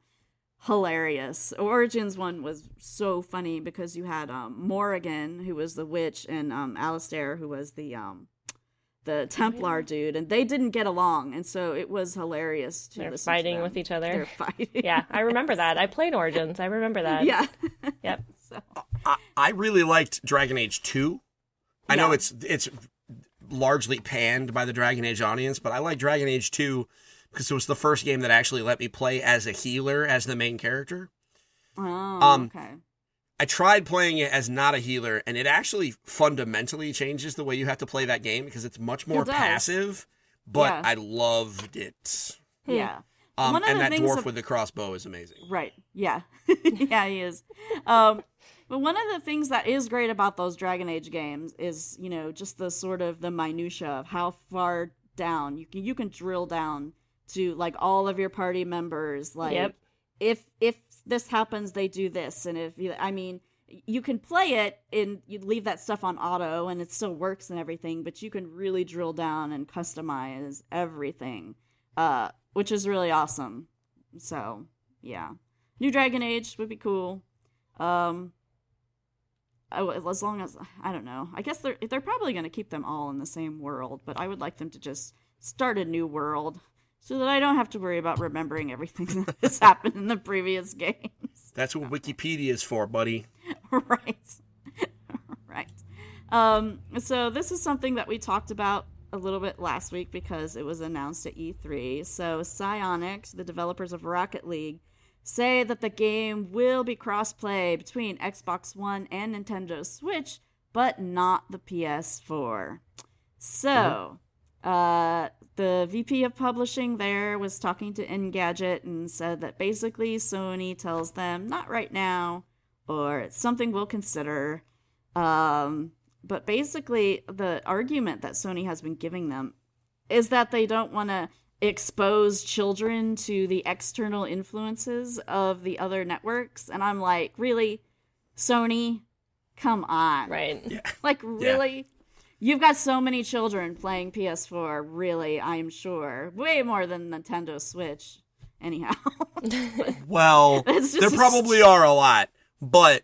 Hilarious. Origins one was so funny because you had um, Morrigan, who was the witch, and um, Alistair, who was the um, the Templar dude, and they didn't get along, and so it was hilarious to They're listen to fighting them. with each other. They're fighting. Yeah, I remember that. I played Origins. I remember that. yeah. Yep. so I, I really liked Dragon Age 2. I know it's it's largely panned by the Dragon Age audience, but I like Dragon Age 2 because it was the first game that actually let me play as a healer as the main character. Oh, Um, okay. I tried playing it as not a healer, and it actually fundamentally changes the way you have to play that game because it's much more It passive. But Yeah. I loved it. Yeah. Um, and that dwarf of- with the crossbow is amazing. Right. Yeah. yeah, he is. Um, but one of the things that is great about those Dragon Age games is, you know, just the sort of the minutia of how far down you can you can drill down to like all of your party members. Like, Yep. if if this happens, they do this, and if you, I mean, you can play it and you leave that stuff on auto, and it still works and everything, but you can really drill down and customize everything, uh, which is really awesome. So yeah, new Dragon Age would be cool. Um, I as long as I don't know, I guess they're they're probably going to keep them all in the same world, but I would like them to just start a new world so that I don't have to worry about remembering everything that has happened in the previous games. That's what Wikipedia is for, buddy. right. right. Um, so this is something that we talked about a little bit last week because it was announced at E3. So Psyonix, the developers of Rocket League, say that the game will be cross-play between Xbox One and Nintendo Switch, but not the PS4. So, uh, the VP of publishing there was talking to Engadget and said that basically Sony tells them not right now, or it's something we'll consider. Um, but basically, the argument that Sony has been giving them is that they don't want to expose children to the external influences of the other networks. And I'm like, really? Sony? Come on. Right. Yeah. Like, really? You've got so many children playing PS4, really, I'm sure. Way more than Nintendo Switch, anyhow. Well, there probably are a lot, but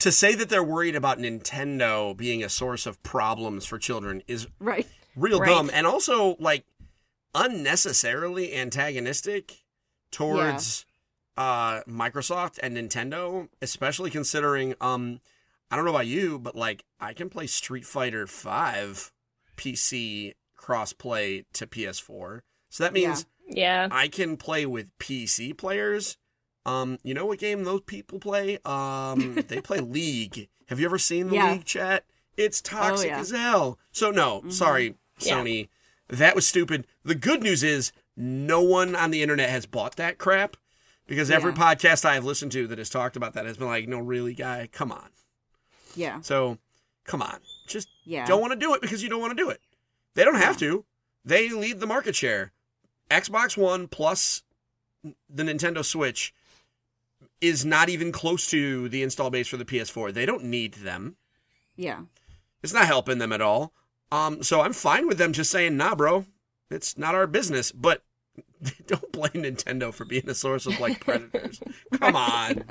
to say that they're worried about Nintendo being a source of problems for children is right. real Right. dumb and also like unnecessarily antagonistic towards uh Microsoft and Nintendo, especially considering um I don't know about you, but like I can play Street Fighter 5 PC crossplay to PS4. So that means Yeah. I can play with PC players. Um, you know what game those people play? Um, they play League. Have you ever seen the Yeah. League chat? It's toxic yeah. as hell. So no, sorry, Yeah. Sony. That was stupid. The good news is no one on the internet has bought that crap. Because every podcast I have listened to that has talked about that has been like, no, really, guy, come on. Yeah. So, come on. Just Yeah. don't want to do it because you don't want to do it. They don't have to. They lead the market share. Xbox One plus the Nintendo Switch is not even close to the install base for the PS4. They don't need them. Yeah. It's not helping them at all. Um, so I'm fine with them just saying, "Nah, bro, it's not our business." But don't blame Nintendo for being a source of like predators. Come on,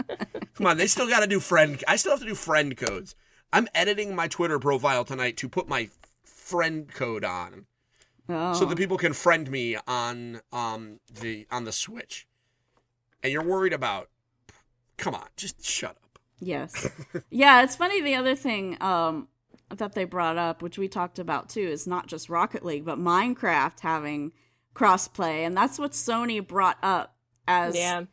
come on. They still got to do friend. I still have to do friend codes. I'm editing my Twitter profile tonight to put my friend code on, Oh. so that people can friend me on um the on the Switch. And you're worried about? Come on, just shut up. Yes. yeah, it's funny the other thing um that they brought up, which we talked about too, is not just Rocket League, but Minecraft having crossplay, and that's what Sony brought up as Yeah.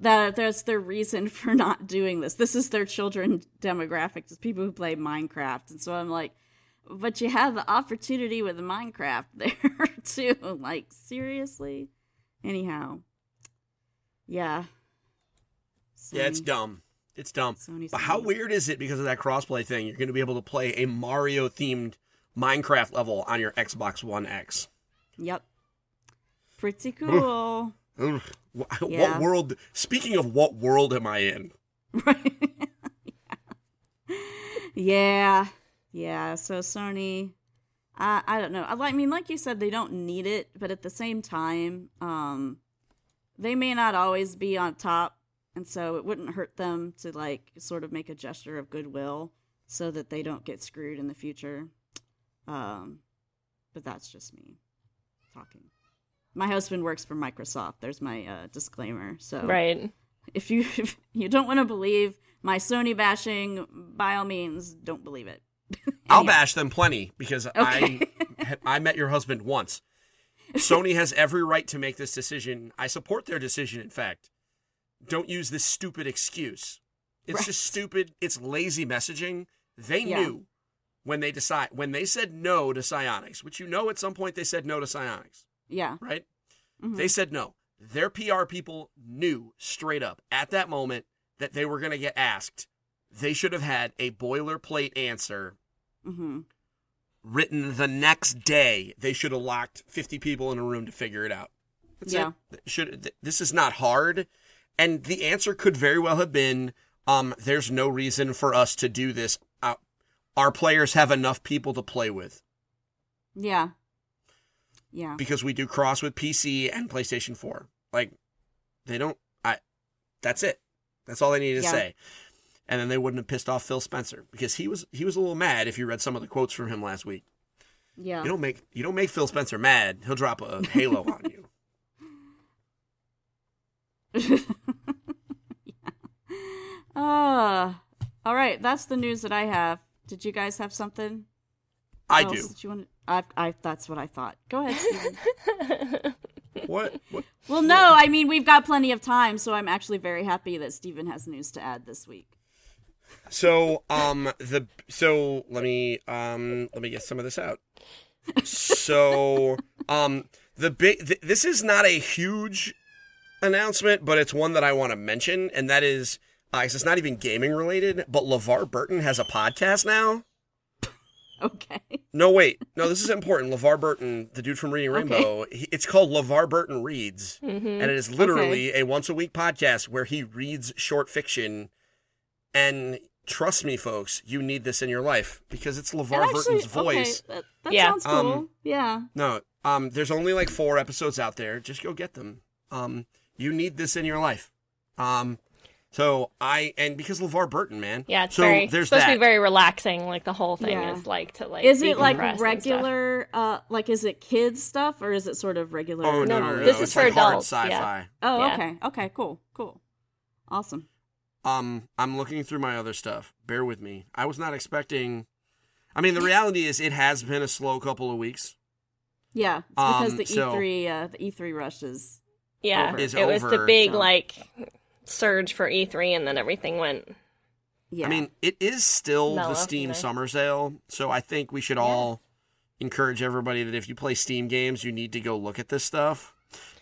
that that's their reason for not doing this. This is their children demographic, is people who play Minecraft. And so I'm like, but you have the opportunity with Minecraft there too. Like, seriously? Anyhow. Yeah. Yeah, it's dumb. It's dumb. Sony, but how weird is it because of that crossplay thing? You're going to be able to play a Mario themed Minecraft level on your Xbox One X. Yep. Pretty cool. Yeah. What world? Speaking of what world am I in? right. yeah. Yeah. So Sony I I don't know. I I mean like you said they don't need it, but at the same time um they may not always be on top and so it wouldn't hurt them to like sort of make a gesture of goodwill so that they don't get screwed in the future. Um but that's just me talking. My husband works for Microsoft. There's my uh, disclaimer. So Right. if you if you don't want to believe my Sony bashing, by all means, don't believe it. I'll bash them plenty because Okay. I I met your husband once. Sony has every right to make this decision. I support their decision. In fact, don't use this stupid excuse. It's Right. just stupid. It's lazy messaging. They Yeah. knew when they decide when they said no to Psyonix, which you know at some point they said no to Psyonix, Yeah. right? Mhm. They said no. Their PR people knew straight up at that moment that they were going to get asked. They should have had a boilerplate answer hmm written the next day. They should have locked 50 people in a room to figure it out. That's Yeah. it. Should th- this is not hard, and the answer could very well have been, um, "There's no reason for us to do this. Uh, our players have enough people to play with Yeah. Yeah. because we do cross with PC and PlayStation 4. Like, they don't. I. That's it. That's all they need to Yeah. say. And then they wouldn't have pissed off Phil Spencer because he was he was a little mad if you read some of the quotes from him last week. Yeah. You don't make you don't make Phil Spencer mad. He'll drop a halo on you. Uh, all right. That's the news that I have. Did you guys have something? I else do. you want? I, I. That's what I thought. Go ahead. Steven. What? what? well, no. I mean, we've got plenty of time, so I'm actually very happy that Steven has news to add this week. So um the so let me um let me get some of this out. So um the big th- this is not a huge announcement, but it's one that I want to mention, and that is uh, 'cause it's not even gaming related, but LeVar Burton has a podcast now. Okay. No, wait. No, this is important. LeVar Burton, the dude from Reading Okay. Rainbow, he, it's called LeVar Burton Reads. Mm-hmm. And it is literally a once a week podcast where he reads short fiction. And trust me, folks, you need this in your life because it's LeVar actually, Burton's voice. Okay, that, that Yeah. sounds cool. Um, yeah. No, um, there's only like four episodes out there. Just go get them. Um, you need this in your life. Um, so I and because LeVar Burton, man. Yeah, it's so very it's there's supposed that. to be very relaxing. Like the whole thing Yeah. is like to like. Is it like decompress and stuff. regular? Uh, like is it kids stuff or is it sort of regular? oh no, no, no, no. This is it's for like adults, yeah. sci-fi. Oh, Yeah. okay. Okay. Cool. Cool. Awesome. Um, I'm looking through my other stuff. Bear with me. I was not expecting. I mean, the reality is, it has been a slow couple of weeks. Yeah, it's because Um, the E3 uh, the E3 rushes. Yeah, over. Is it was the big so- like surge for E3, and then everything went. yeah. I mean, it is still Mellow, the Steam you know? summer sale, so I think we should all encourage everybody that if you play Steam games, you need to go look at this stuff.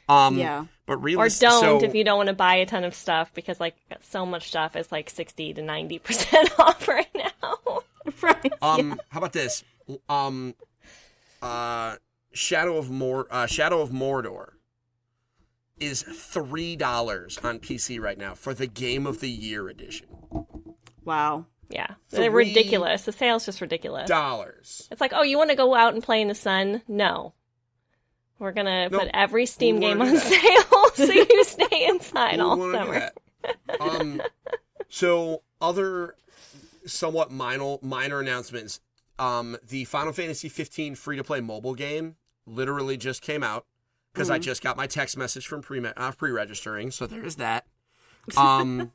Um, Yeah. But really, Or don't so, if you don't want to buy a ton of stuff because like so much stuff is like sixty to ninety percent off right now. right. Um, how about this? Um, uh, Shadow of Mor uh, Shadow of Mordor is three dollars on PC right now for the Game of the Year edition. Wow. Yeah, they're ridiculous. The sale's just ridiculous. Dollars. It's like, oh, you want to go out and play in the sun? No. We're gonna Nope. put every Steam We game on do sale so you stay inside We all summer. Um, so other somewhat minor minor announcements. Um, the Final Fantasy 15 free to play mobile game literally just came out because I just got my text message from pre uh, pre registering. So there's that. Um,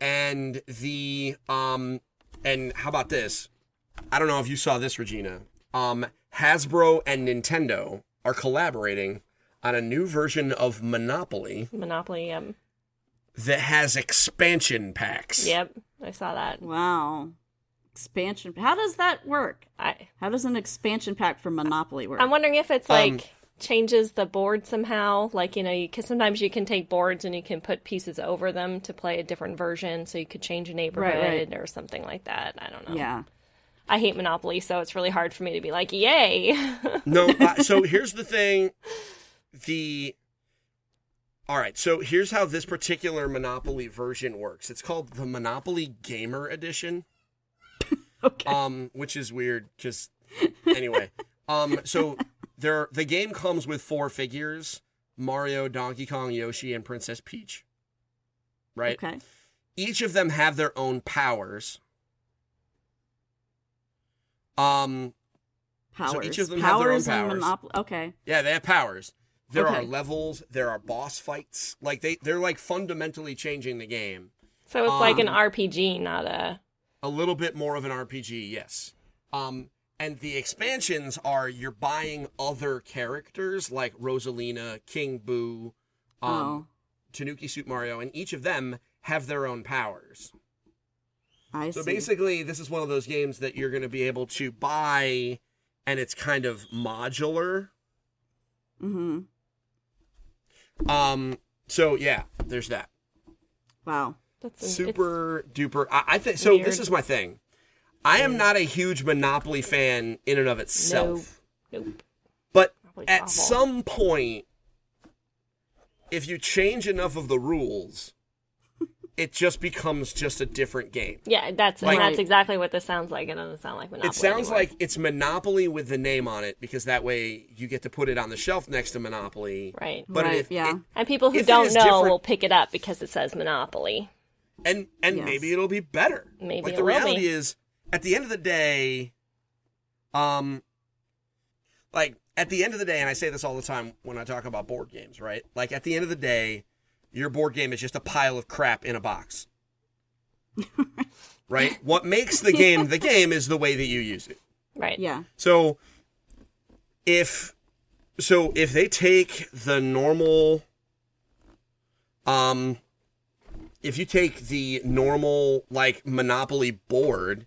and the um, and how about this? I don't know if you saw this, Regina. Um, Hasbro and Nintendo are collaborating on a new version of Monopoly Monopoly. Um, that has expansion packs. yep, I saw that. Wow. Expansion. How does that work? I How does an expansion pack for Monopoly work? I'm wondering if it's Um, like changes the board somehow. Like you know, you because sometimes you can take boards and you can put pieces over them to play a different version, so you could change a neighborhood or something like that. I don't know. yeah. I hate Monopoly, so it's really hard for me to be like, yay. No, uh, so here's the thing. The all right, so here's how this particular Monopoly version works. It's called the Monopoly Gamer Edition. Okay. Um, which is weird because anyway. Um, so there the game comes with four figures: Mario, Donkey Kong, Yoshi, and Princess Peach. Right. Okay. Each of them have their own powers. Um, Powers. So each of them have their own powers and powers. Okay. Yeah, they have powers. There are levels. There are boss fights. Like they, they're like fundamentally changing the game. so it's like an Um, RPG, not a. A little bit more of an RPG, yes. Um, and the expansions are you're buying other characters like Rosalina, King Boo, um, oh, Tanuki Suit Mario, and each of them have their own powers. I So see. basically, this is one of those games that you're going to be able to buy, and it's kind of modular. Mm-hmm. Um, so yeah, there's that. Wow. That's it's- super duper. I, I think so. This is my thing. I am not a huge Monopoly fan in and of itself, Nope. but Monopoly's at awful. some point, if you change enough of the rules, it just becomes just a different game. Yeah, that's Like- that's exactly what this sounds like. It doesn't sound like Monopoly. it sounds anymore. like it's Monopoly with the name on it because that way you get to put it on the shelf next to Monopoly. right. But Right, if yeah. it- and people who don't know different- will pick it up because it says Monopoly. and and Yes. maybe it'll be better. Maybe like it the will reality be. is, at the end of the day, um, like at the end of the day, and I say this all the time when I talk about board games, right? Like at the end of the day, your board game is just a pile of crap in a box, right? What makes the game the game is the way that you use it. Right. Yeah. So if so if they take the normal um if you take the normal like monopoly board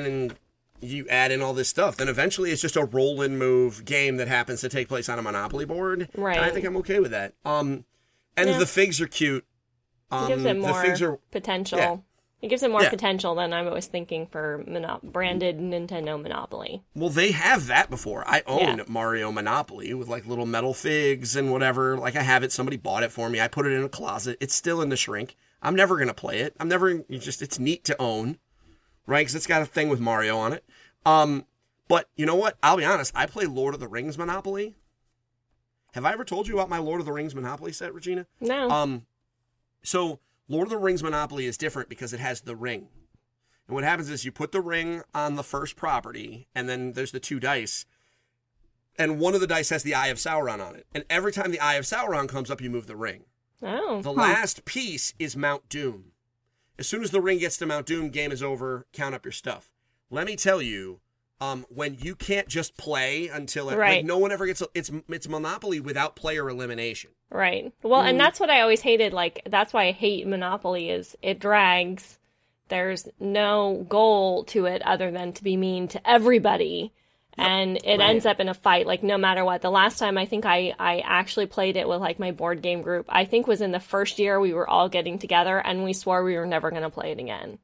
and you add in all this stuff then eventually it's just a roll and move game that happens to take place on a monopoly board Right. and i think i'm okay with that um and Yeah. the figs are cute um It gives it the more figs are potential. yeah. It gives it more Yeah. potential than I was thinking for branded Nintendo Monopoly. Well, they have that before. I own Yeah. Mario Monopoly with like little metal figs and whatever. Like I have it. Somebody bought it for me. I put it in a closet. It's still in the shrink. I'm never gonna play it. I'm never. You just it's neat to own, right? Because it's got a thing with Mario on it. Um, but you know what? I'll be honest. I play Lord of the Rings Monopoly. Have I ever told you about my Lord of the Rings Monopoly set, Regina? No. Um, so Lord of the Rings Monopoly is different because it has the ring. And what happens is you put the ring on the first property, and then there's the two dice. And one of the dice has the Eye of Sauron on it. And every time the Eye of Sauron comes up, you move the ring. oh. The last piece is Mount Doom. As soon as the ring gets to Mount Doom, game is over. Count up your stuff. Let me tell you, um, when you can't just play until it, like Right. no one ever gets a, it's it's Monopoly without player elimination. Right. Well, Mm. and that's what I always hated. Like that's why I hate Monopoly is it drags. There's no goal to it other than to be mean to everybody. And it ends up in a fight like no matter what. The last time i think i i actually played it with like my board game group i think was in the first year we were all getting together and we swore we were never going to play it again.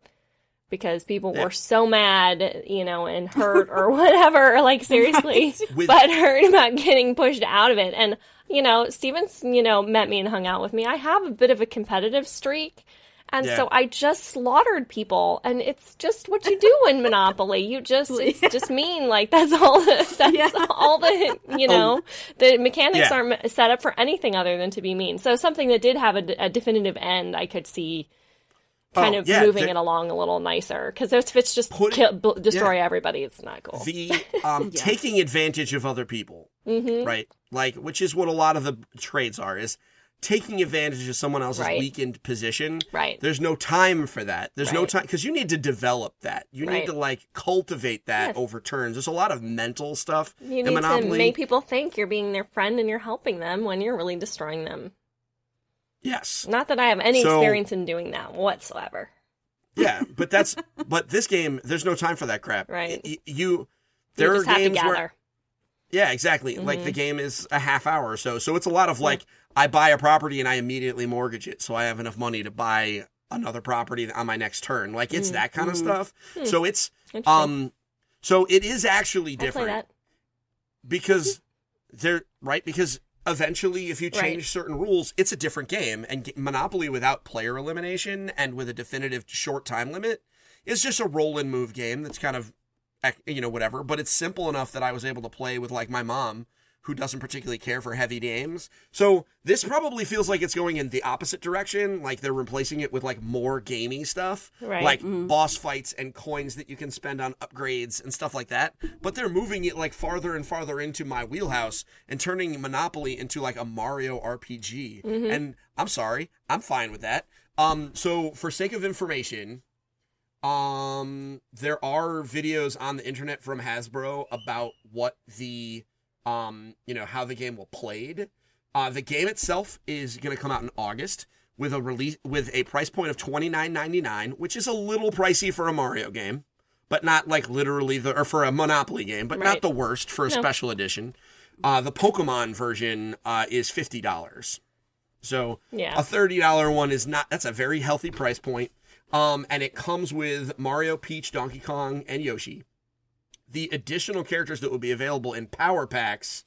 Because people Yeah. were so mad you know and hurt or whatever like seriously With- but hurt about getting pushed out of it. And you know steven's you know met me and hung out with me. I have a bit of a competitive streak and Yeah. so I just slaughtered people, and it's just what you do in Monopoly. You just it's just mean like that's all. The, that's Yeah. all the you know. the mechanics Yeah. aren't set up for anything other than to be mean. So something that did have a, a definitive end, I could see kind Oh, of yeah, moving the- it along a little nicer. Because if it's just Put kill, b- destroy everybody, it's not cool. the um, taking advantage of other people, Mm-hmm. right? Like, which is what a lot of the trades are is taking advantage of someone else's Right. weakened position. Right. There's no time for that. There's no time because you need to develop that. You Right. need to like cultivate that Yes. over turns. There's a lot of mental stuff you need to Monopoly. make people think you're being their friend and you're helping them when you're really destroying them. yes. Not that I have any So- experience in doing that whatsoever. Yeah, but that's but this game. There's no time for that crap. Right. Y- you. There you are to games where Yeah, exactly. Like Mm-hmm. the game is a half hour or so. So it's a lot of like I buy a property and I immediately mortgage it so I have enough money to buy another property on my next turn. Like it's that kind of stuff. So it's Mm-hmm. Um so it is actually different because they're right because eventually if you Right. change certain rules it's a different game and monopoly without player elimination and with a definitive short time limit is just a roll and move game that's kind of you know whatever but it's simple enough that i was able to play with like my mom who doesn't particularly care for heavy games so this probably feels like it's going in the opposite direction like they're replacing it with like more gamey stuff Right. like boss fights and coins that you can spend on upgrades and stuff like that. But they're moving it like farther and farther into my wheelhouse and turning Monopoly into like a Mario RPG. And I'm sorry, I'm fine with that. Um, so for sake of information, um, there are videos on the internet from Hasbro about what the, um, you know, how the game will played. Uh, the game itself is going to come out in August with a release with a price point of twenty nine ninety nine, which is a little pricey for a Mario game, but not like literally the or for a Monopoly game, but not the worst for a No. special edition. Uh, the Pokemon version uh, is fifty dollars, so Yeah. a thirty dollar one is not. That's a very healthy price point. Um, and it comes with Mario, Peach, Donkey Kong, and Yoshi. The additional characters that will be available in Power Packs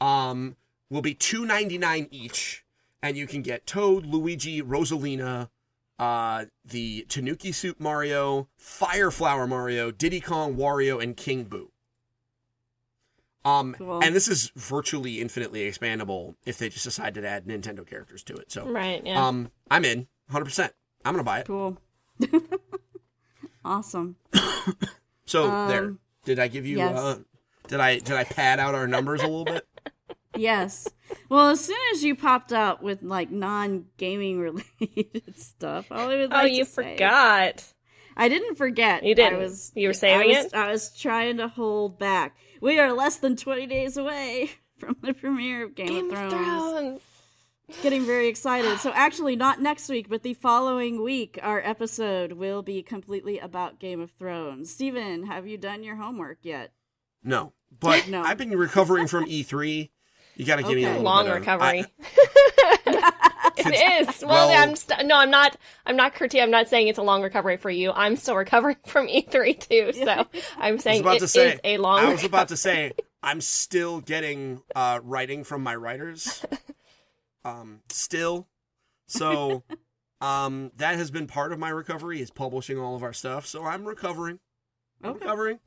um, will be two ninety nine each, and you can get Toad, Luigi, Rosalina, uh, the Tanuki Suit Mario, Fire Flower Mario, Diddy Kong, Wario, and King Boo. Um, Cool. and this is virtually infinitely expandable if they just decide to add Nintendo characters to it. So, Right. Yeah. um, I'm in 100. percent I'm gonna buy it. Cool. awesome. So there. Did I give you? yes. Uh, did I did I pad out our numbers a little bit? Yes. Well, as soon as you popped out with like non-gaming related stuff, all I would oh, like you to say- forgot. I didn't forget. You didn't. I was, You were saving I was, it? I was trying to hold back. We are less than 20 days away from the premiere of Game, Game of of Thrones. Thrones. Getting very excited. So actually, not next week, but the following week, our episode will be completely about Game of Thrones. Steven, have you done your homework yet? No, but No. I've been recovering from E3. You got to give me a Long bit of- recovery. I- it is. Well, Well- I'm st- no, I'm not. I'm not critiquing. I'm not saying it's a long recovery for you. I'm still recovering from E3 too. So I'm saying about it to is a long. I was about to say. I'm still getting uh, writing from my writers. Um, still, so um, that has been part of my recovery is publishing all of our stuff. So I'm recovering. I'm Okay. recovering.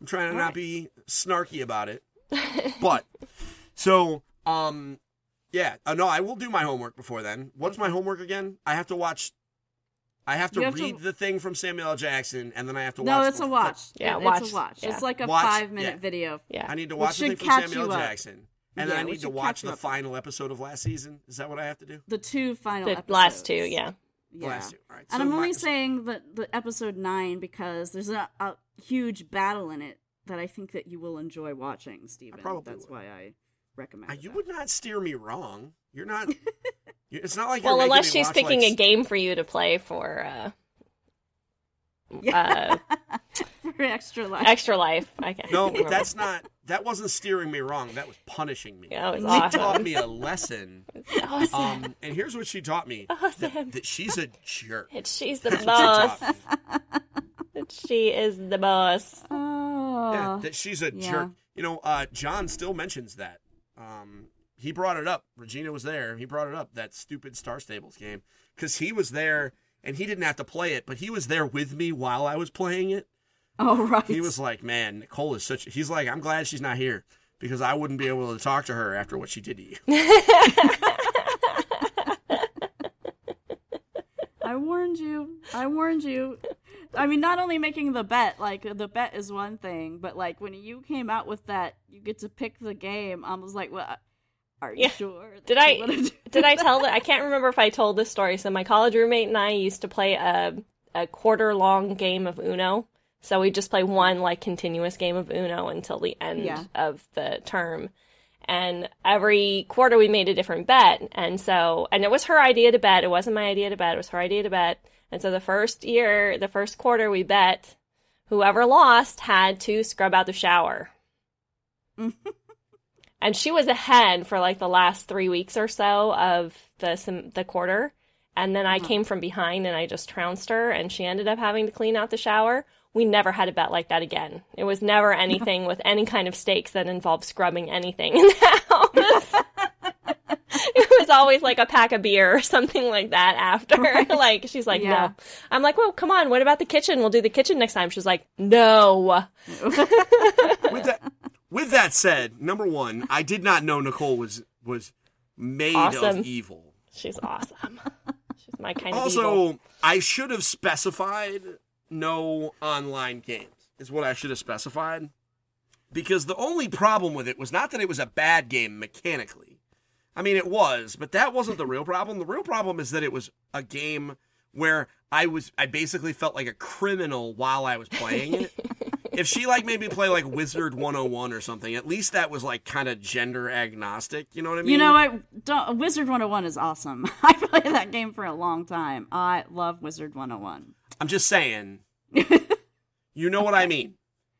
I'm trying to All not right. be snarky about it. But so um yeah, uh, no, I will do my homework before then. What's my homework again? I have to watch I have to have to- read the thing from Samuel L. Jackson and then I have to No, watch it's a watch. Yeah, It- watch. It's a watch. Yeah. It's like a Watch, five-minute yeah. video. yeah. I need to Which watch the thing from Samuel L. Jackson. And Yeah, then I need to watch catch you the up. final episode of last season. Is that what I have to do? The two final The episodes. last two. Yeah. The Yeah. last two. All right. And so I'm my- only saying that the episode nine because there's a, a huge battle in it that I think that you will enjoy watching, Steven. probably That's would. why I recommend Uh, it. you would not steer me wrong. You're not. it's not like Well, you're unless she's picking like, a game for you to play for. Uh, Yeah. uh, extra life. Extra life. I can't No, remember. that's not. That wasn't steering me wrong. That was punishing me. That was she awesome. taught me a lesson. awesome. Um, and here's what she taught me: that, that she's a jerk. And she's the That's boss. she she is the boss. oh. Yeah, that she's a yeah. jerk. You know, uh, John still mentions that. Um, he brought it up. Regina was there. He brought it up that stupid Star Stables game because he was there and he didn't have to play it, but he was there with me while I was playing it. oh, right. He was like, "Man, Nicole is such." He's like, "I'm glad she's not here because I wouldn't be able to talk to her after what she did to you." I warned you. I warned you. I mean, not only making the bet, like the bet is one thing, but like when you came out with that, you get to pick the game. I was like, "Well, are you Yeah. sure?" Did I wanna did I tell that? I can't remember if I told this story. So my college roommate and I used to play a a quarter long game of Uno. So we just play one like continuous game of Uno until the end Yeah. of the term. And every quarter we made a different bet. And so and it was her idea to bet. It wasn't my idea to bet. It was her idea to bet. And so the first year, the first quarter we bet whoever lost had to scrub out the shower. and she was ahead for like the last three weeks or so of the the quarter, and then I uh-huh. came from behind and I just trounced her, and she ended up having to clean out the shower. We never had a bet like that again. It was never anything with any kind of stakes that involved scrubbing anything in the house. it was always like a pack of beer or something like that after. like she's like, Yeah. no. I'm like, well, come on. What about the kitchen? We'll do the kitchen next time. She's like, no. with that, with that said, number one, I did not know Nicole was was made Awesome. of evil. She's awesome. She's my kind of evil. Also, I should have specified no online games. Is what I should have specified. Because the only problem with it was not that it was a bad game mechanically. I mean, it was, but that wasn't the real problem. The real problem is that it was a game where I was I basically felt like a criminal while I was playing it. if she like made me play like Wizard 101 or something, at least that was like kind of gender agnostic. You know what I mean? You know what? Don't, Wizard 101 is awesome. I played that game for a long time. I love Wizard 101. I'm just saying. you know what I mean?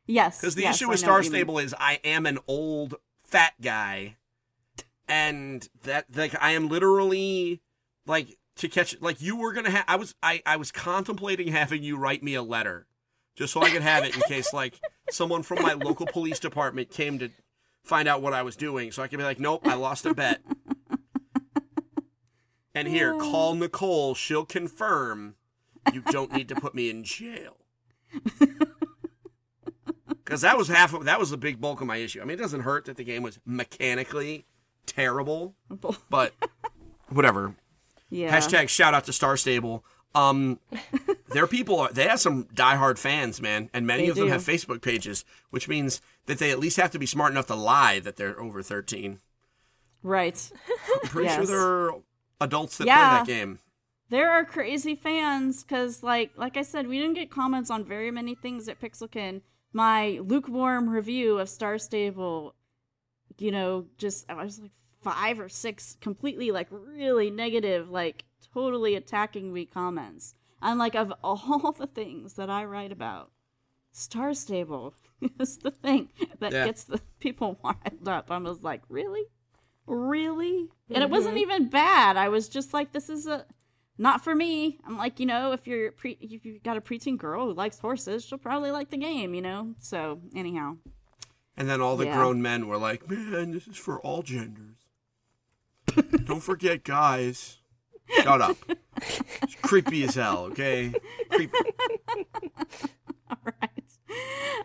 Yes. Because the yes, issue with Star what you mean. Stable is I am an old fat guy, and that like I am literally like to catch like you were gonna have. I was I I was contemplating having you write me a letter just so I could have it in case like someone from my local police department came to find out what I was doing, so I could be like, nope, I lost a bet. And here, call oh. Nicole. She'll confirm. You don't need to put me in jail. Because that was half of that was the big bulk of my issue. I mean, it doesn't hurt that the game was mechanically terrible, but whatever. Yeah. Hashtag shout out to Star Stable. Um, their people are they have some diehard fans, man, and many They of them have Facebook pages, which means that they at least have to be smart enough to lie that they're over thirteen. Right. I'm pretty sure Yes. there are adults that Yeah. play that game. There are crazy fans because, like, like I said, we didn't get comments on very many things at Pixelkin. My lukewarm review of Star Stable, you know, just I was like five or six completely like really negative, like totally attacking me comments. And like of all the things that I write about, Star Stable is the thing that Yeah. gets the people wild up. I was like, really, really, and it mm-hmm. wasn't even bad. I was just like, this is a not for me. I'm like, you know, if you're pre- if you've got a preteen girl who likes horses, she'll probably like the game, you know. So anyhow, And then all the Yeah. grown men were like, "Man, this is for all genders. Don't forget guys." Shut up. It's creepy as hell. Okay. Creepy. all right.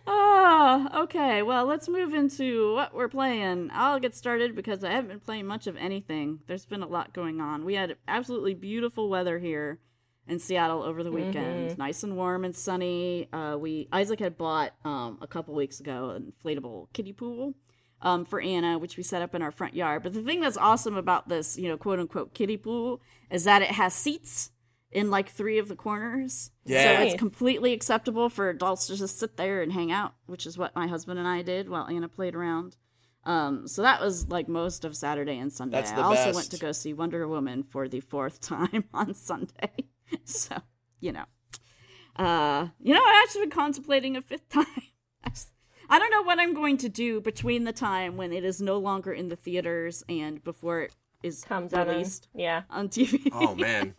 Oh, okay. Well, let's move into what we're playing. I'll get started because I haven't been playing much of anything. There's been a lot going on. We had absolutely beautiful weather here in Seattle over the weekend. Nice and warm and sunny. Uh, we Isaac had bought um, a couple weeks ago an inflatable kiddie pool um, for Anna, which we set up in our front yard. But the thing that's awesome about this, you know, quote unquote kiddie pool, is that it has seats in like three of the corners. Yeah. So it's completely acceptable for adults to just sit there and hang out, which is what my husband and I did while Anna played around. Um, so that was like most of Saturday and Sunday. That's the I also best. went to go see Wonder Woman for the fourth time on Sunday. so, you know. Uh, you know, I actually been contemplating a fifth time. I don't know what I'm going to do between the time when it is no longer in the theaters and before it is Comes out on, released yeah. on TV. Oh man,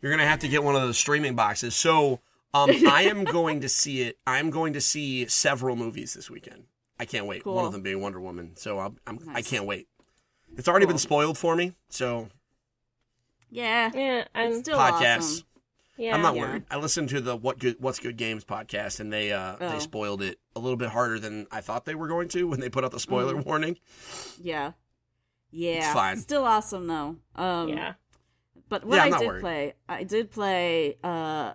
you're gonna have to get one of those streaming boxes. So, um, I am going to see it. I'm going to see several movies this weekend. I can't wait. One of them being Wonder Woman. So I'm, I'm I can't wait. It's already Cool. been spoiled for me. So Yeah, Yeah, I'm it's still podcasts. awesome. yeah. I'm not Yeah. worried. I listened to the what good what's good games podcast, and they uh Oh. they spoiled it a little bit harder than I thought they were going to when they put out the spoiler Mm. warning. Yeah, yeah, fine. Still awesome though. Um, Yeah. But what Yeah, I did worried. play, I did play uh,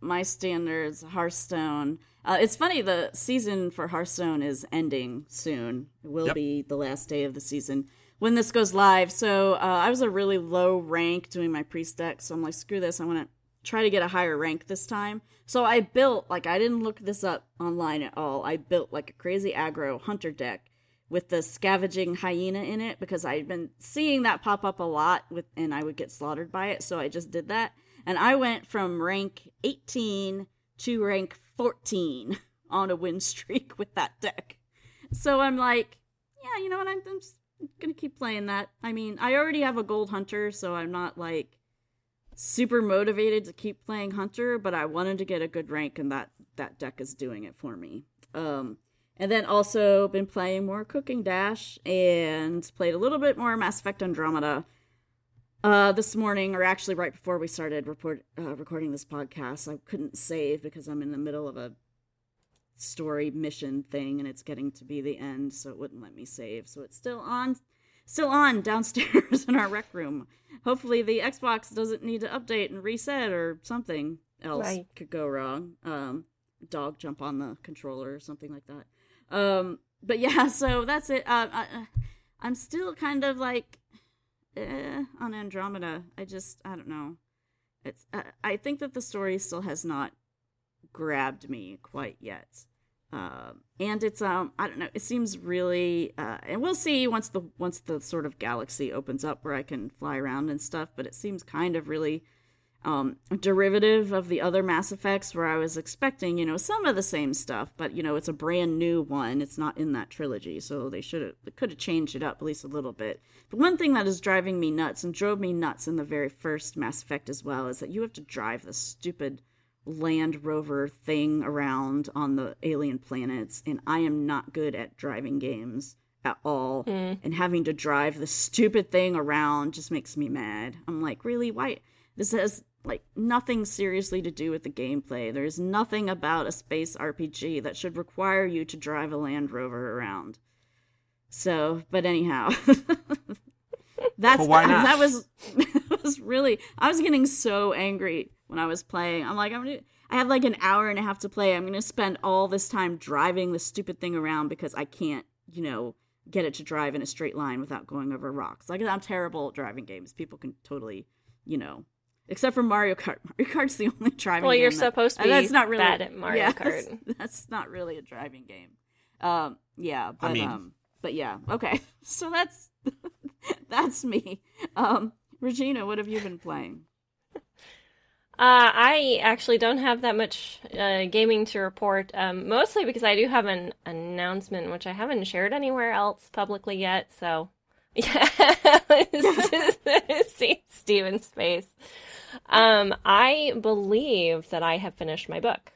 my standards Hearthstone. Uh, it's funny, the season for Hearthstone is ending soon. It will Yep. be the last day of the season when this goes live. So uh, I was a really low rank doing my priest deck, so I'm like, screw this. I want to try to get a higher rank this time. So I built, like, I didn't look this up online at all. I built like a crazy aggro hunter deck with the scavenging hyena in it because I'd been seeing that pop up a lot with and I would get slaughtered by it, so I just did that. And I went from rank 18 to rank 14 on a win streak with that deck. So I'm like, yeah, you know what? I'm, I'm just gonna keep playing that. I mean, I already have a gold hunter, so I'm not like super motivated to keep playing hunter, but I wanted to get a good rank, and that that deck is doing it for me. Um, and then also been playing more Cooking Dash and played a little bit more Mass Effect Andromeda. Uh, this morning, or actually right before we started report uh, recording this podcast, I couldn't save because I'm in the middle of a story mission thing, and it's getting to be the end, so it wouldn't let me save. So it's still on, still on downstairs in our rec room. Hopefully, the Xbox doesn't need to update and reset, or something else Right. could go wrong. Um, dog jump on the controller or something like that. Um, but yeah, so that's it. Uh, I, I'm still kind of like eh, on Andromeda. I just I don't know. It's I, I think that the story still has not grabbed me quite yet. Um, and it's um I don't know. It seems really uh, and we'll see once the once the sort of galaxy opens up where I can fly around and stuff. But it seems kind of really um, derivative of the other Mass Effects where I was expecting, you know, some of the same stuff, but you know, it's a brand new one. It's not in that trilogy, so they should have could have changed it up at least a little bit. But one thing that is driving me nuts and drove me nuts in the very first Mass Effect as well is that you have to drive this stupid Land Rover thing around on the alien planets, and I am not good at driving games at all. And having to drive the stupid thing around just makes me mad. I'm like, really? Why? This has like nothing seriously to do with the gameplay. There's nothing about a space RPG that should require you to drive a Land Rover around. So, but anyhow, that's But why not? that was that was really I was getting so angry when I was playing. I'm like, I'm gonna I have like an hour and a half to play. I'm gonna spend all this time driving this stupid thing around because I can't, you know, get it to drive in a straight line without going over rocks. Like I'm terrible at driving games. People can totally, you know, except for Mario Kart. Mario Kart's the only driving. Well, you're that- supposed to be that's not really, bad at Mario yeah, Kart. That's, that's not really a driving game. Um, yeah, but mean- um, but yeah, okay. So that's that's me. Um, Regina, what have you been playing? Uh, I actually don't have that much uh, gaming to report, um, mostly because I do have an announcement which I haven't shared anywhere else publicly yet. So, yeah, see Steven's face. Um, I believe that I have finished my book.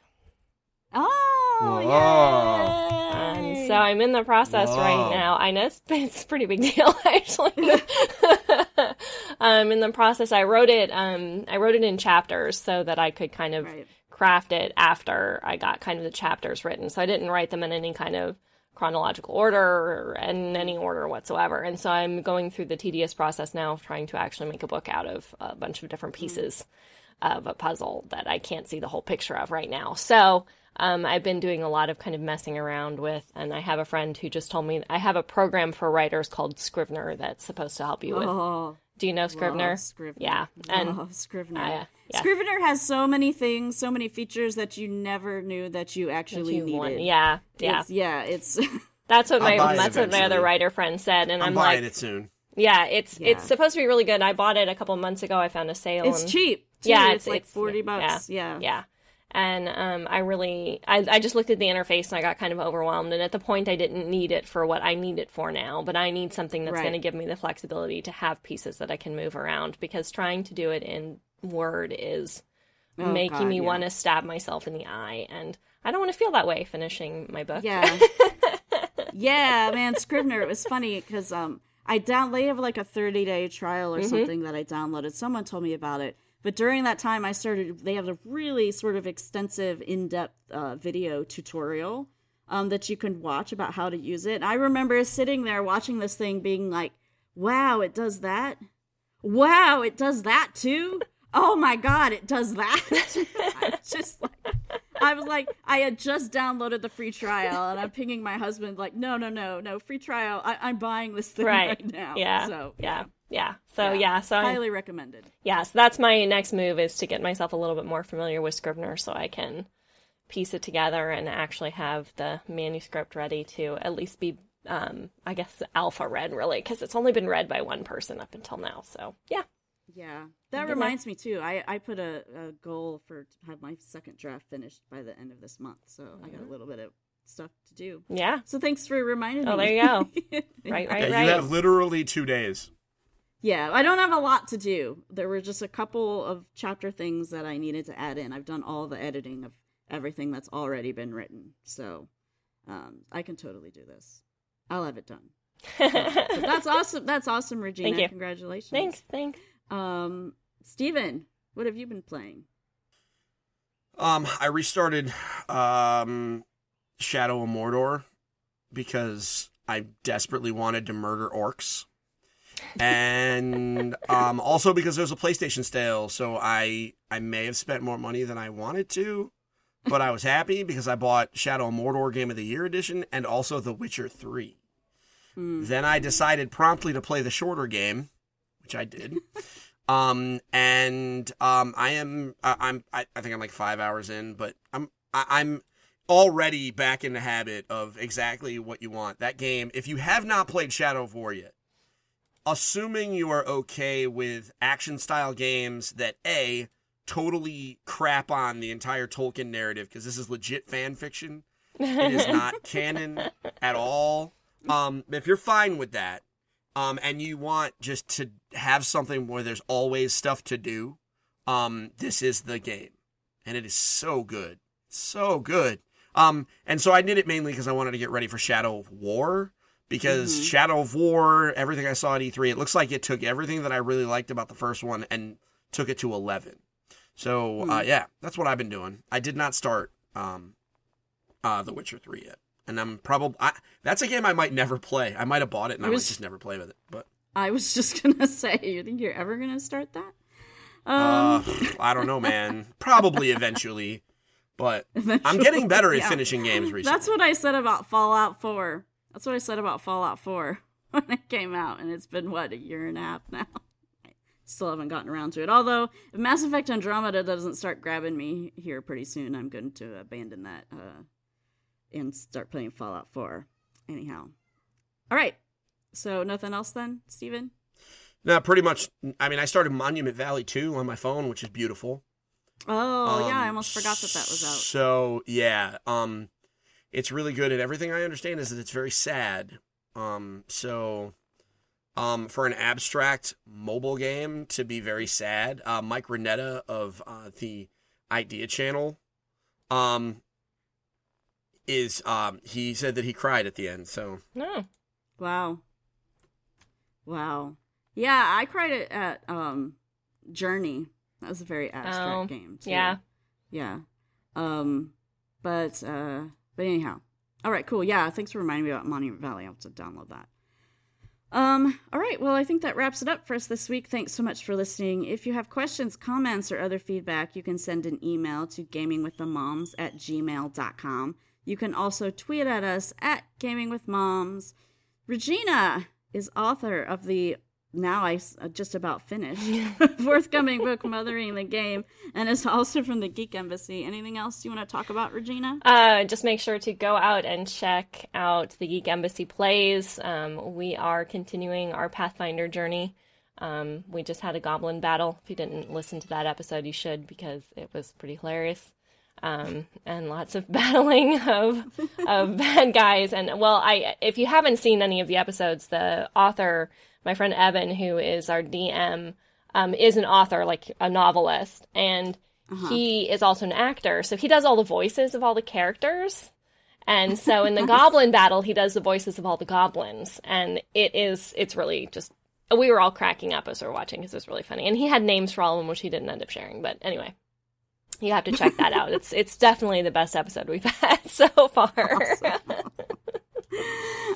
Oh, Whoa. Um, so I'm in the process Whoa. right now. I know it's, it's a pretty big deal, actually. um, in the process, I wrote it. Um, I wrote it in chapters so that I could kind of Right. craft it after I got kind of the chapters written. So I didn't write them in any kind of chronological order or in any order whatsoever. And so I'm going through the tedious process now of trying to actually make a book out of a bunch of different pieces of a puzzle that I can't see the whole picture of right now. So um, I've been doing a lot of kind of messing around with, and I have a friend who just told me I have a program for writers called Scrivener that's supposed to help you with. Oh, Do you know Scrivener? love Scrivener. Yeah, and Love Scrivener. Uh, yeah. Scrivener has so many things, so many features that you never knew that you actually you needed. want- yeah, yeah. It's, yeah, it's That's what I'll my buy it that's what my other writer friend said, and I'm, I'm, buying like, it soon. yeah, it's Yeah. it's supposed to be really good. I bought it a couple months ago. I found a sale. it's and- cheap. too. Yeah, it's, like forty bucks. Yeah, yeah. And um, I really, I, I just looked at the interface and I got kind of overwhelmed. And at the point, I didn't need it for what I need it for now, but I need something that's Right. going to give me the flexibility to have pieces that I can move around because trying to do it in Word is Oh, making God, me yeah. want to stab myself in the eye, and I don't want to feel that way finishing my book. Yeah. yeah, man, Scrivener. It was funny because um, I down they have like a thirty day trial or something that I downloaded. Someone told me about it, but during that time, I started. They have a really sort of extensive, in depth uh, video tutorial um, that you can watch about how to use it. And I remember sitting there watching this thing, being like, "Wow, it does that! Wow, it does that too! Oh my god, it does that!" I was just like. I was like, I had just downloaded the free trial, and I'm pinging my husband like, no, no, no, no, free trial. I- I'm buying this thing right, right. now. Yeah. So yeah. Yeah. So yeah. So I, highly recommended. yeah. So that's my next move is to get myself a little bit more familiar with Scrivener so I can piece it together and actually have the manuscript ready to at least be, um, I guess, alpha read really because it's only been read by one person up until now. So yeah. Yeah, that Good reminds me too. I I put a, a goal for to have my second draft finished by the end of this month, so I got a little bit of stuff to do. Yeah. So thanks for reminding Oh, me. Oh, there you go. Right. Right. Yeah, right. you have literally two days. Yeah, I don't have a lot to do. There were just a couple of chapter things that I needed to add in. I've done all the editing of everything that's already been written, so um, I can totally do this. I'll have it done. But that's awesome. That's awesome, Regina. Thank you. Congratulations. thanks. Thanks. Um, Steven, what have you been playing? Um, I restarted um, Shadow of Mordor because I desperately wanted to murder orcs, and um, also because there's a PlayStation sale, so I I may have spent more money than I wanted to, but I was happy because I bought Shadow of Mordor Game of the Year edition and also The Witcher Three. Then I decided promptly to play the shorter game, which I did. Um, and um, I am I, I'm I, I think I'm like five hours in, but I'm I, I'm already back in the habit of exactly what you want. That game, if you have not played Shadow of War yet, assuming you are okay with action style games that a totally crap on the entire Tolkien narrative because this is legit fan fiction. It is not canon at all. Um, if you're fine with that, um, and you want just to have something where there's always stuff to do, um, this is the game, and it is so good, so good. Um, and so I did it mainly because I wanted to get ready for Shadow of War because Shadow of War, everything I saw at E3, it looks like it took everything that I really liked about the first one and took it to 11. So uh, yeah, that's what I've been doing. I did not start um, uh, The Witcher 3 yet. And I'm probably that's a game I might never play. I might have bought it and I It might was- just never play with it. But I was just gonna say, you think you're ever gonna start that? uh, Um, I don't know, man. Probably eventually. But I'm getting better at finishing games recently. That's what I said about Fallout 4. That's what I said about Fallout 4 when it came out, and it's been what a year and a half now. I still haven't gotten around to it. Although if Mass Effect Andromeda doesn't start grabbing me here pretty soon, I'm going to abandon that uh, and start playing Fallout 4. Anyhow, all right. So nothing else then, Steven? No, pretty much. I mean, I started Monument Valley 2 on my phone, which is beautiful. Oh yeah, I Um, almost forgot that that was out. So yeah, um, it's really good, and everything I understand is that it's very sad. Um, so, um, for an abstract mobile game to be very sad, uh, Mike Rugnetta of uh, the Idea Channel, um, is um, he said that he cried at the end. So No. Wow. Wow. Yeah, I cried at, at um Journey. That was a very abstract Oh, game. Too. yeah. Yeah. Um but uh but anyhow. All right, cool. Yeah, thanks for reminding me about Monument Valley. I'll have to download that. Um, all right, well, I think that wraps it up for us this week. Thanks so much for listening. If you have questions, comments, or other feedback, you can send an email to gamingwiththemoms at gmail.com. You can also tweet at us at Gaming with Moms. Regina is author of the now I uh, just about finished forthcoming book Mothering the Game and is also from the Geek Embassy. Anything else you want to talk about, Regina? Uh, just make sure to go out and check out the Geek Embassy plays. Um, we are continuing our Pathfinder journey. Um, we just had a goblin battle. If you didn't listen to that episode, you should because it was pretty hilarious. Um, and lots of battling of of bad guys. And well, I if you haven't seen any of the episodes, the author, my friend Evan, who is our DM, um, is an author, like a novelist, and he is also an actor. So he does all the voices of all the characters. And so in the goblin battle, he does the voices of all the goblins, and it is it's really just we were all cracking up as we were watching because it was really funny. And he had names for all of them, which he didn't end up sharing. But anyway, you have to check that out. It's it's definitely the best episode we've had so far.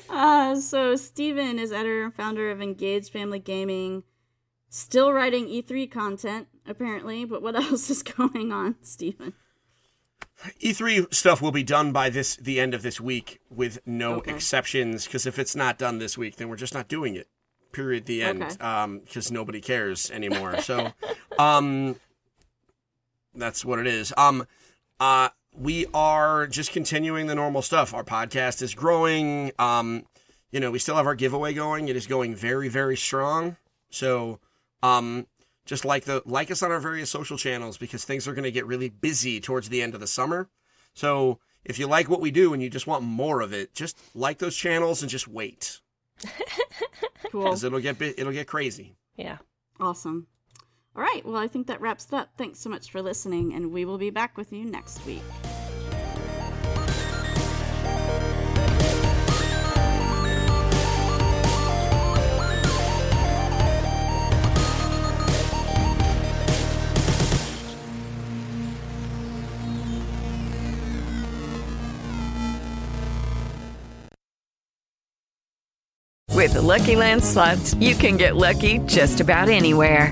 Uh, so Steven is editor and founder of Engaged Family Gaming, still writing E3 content apparently. But what else is going on, Steven? E3 E stuff will be done by this the end of this week with no Okay. exceptions. Because if it's not done this week, then we're just not doing it. Period. The end. Okay. Um, because nobody cares anymore. so, um, that's what it is. Um, uh, we are just continuing the normal stuff. Our podcast is growing. Um, you know, we still have our giveaway going. It is going very, very strong. So, um, just like the like us on our various social channels because things are going to get really busy towards the end of the summer. So, if you like what we do and you just want more of it, just like those channels and just wait Cool. because it'll get it'll get crazy. yeah. Awesome. All right. Well, I think that wraps it up. Thanks so much for listening, and we will be back with you next week. With the Lucky Land slots, you can get lucky just about anywhere.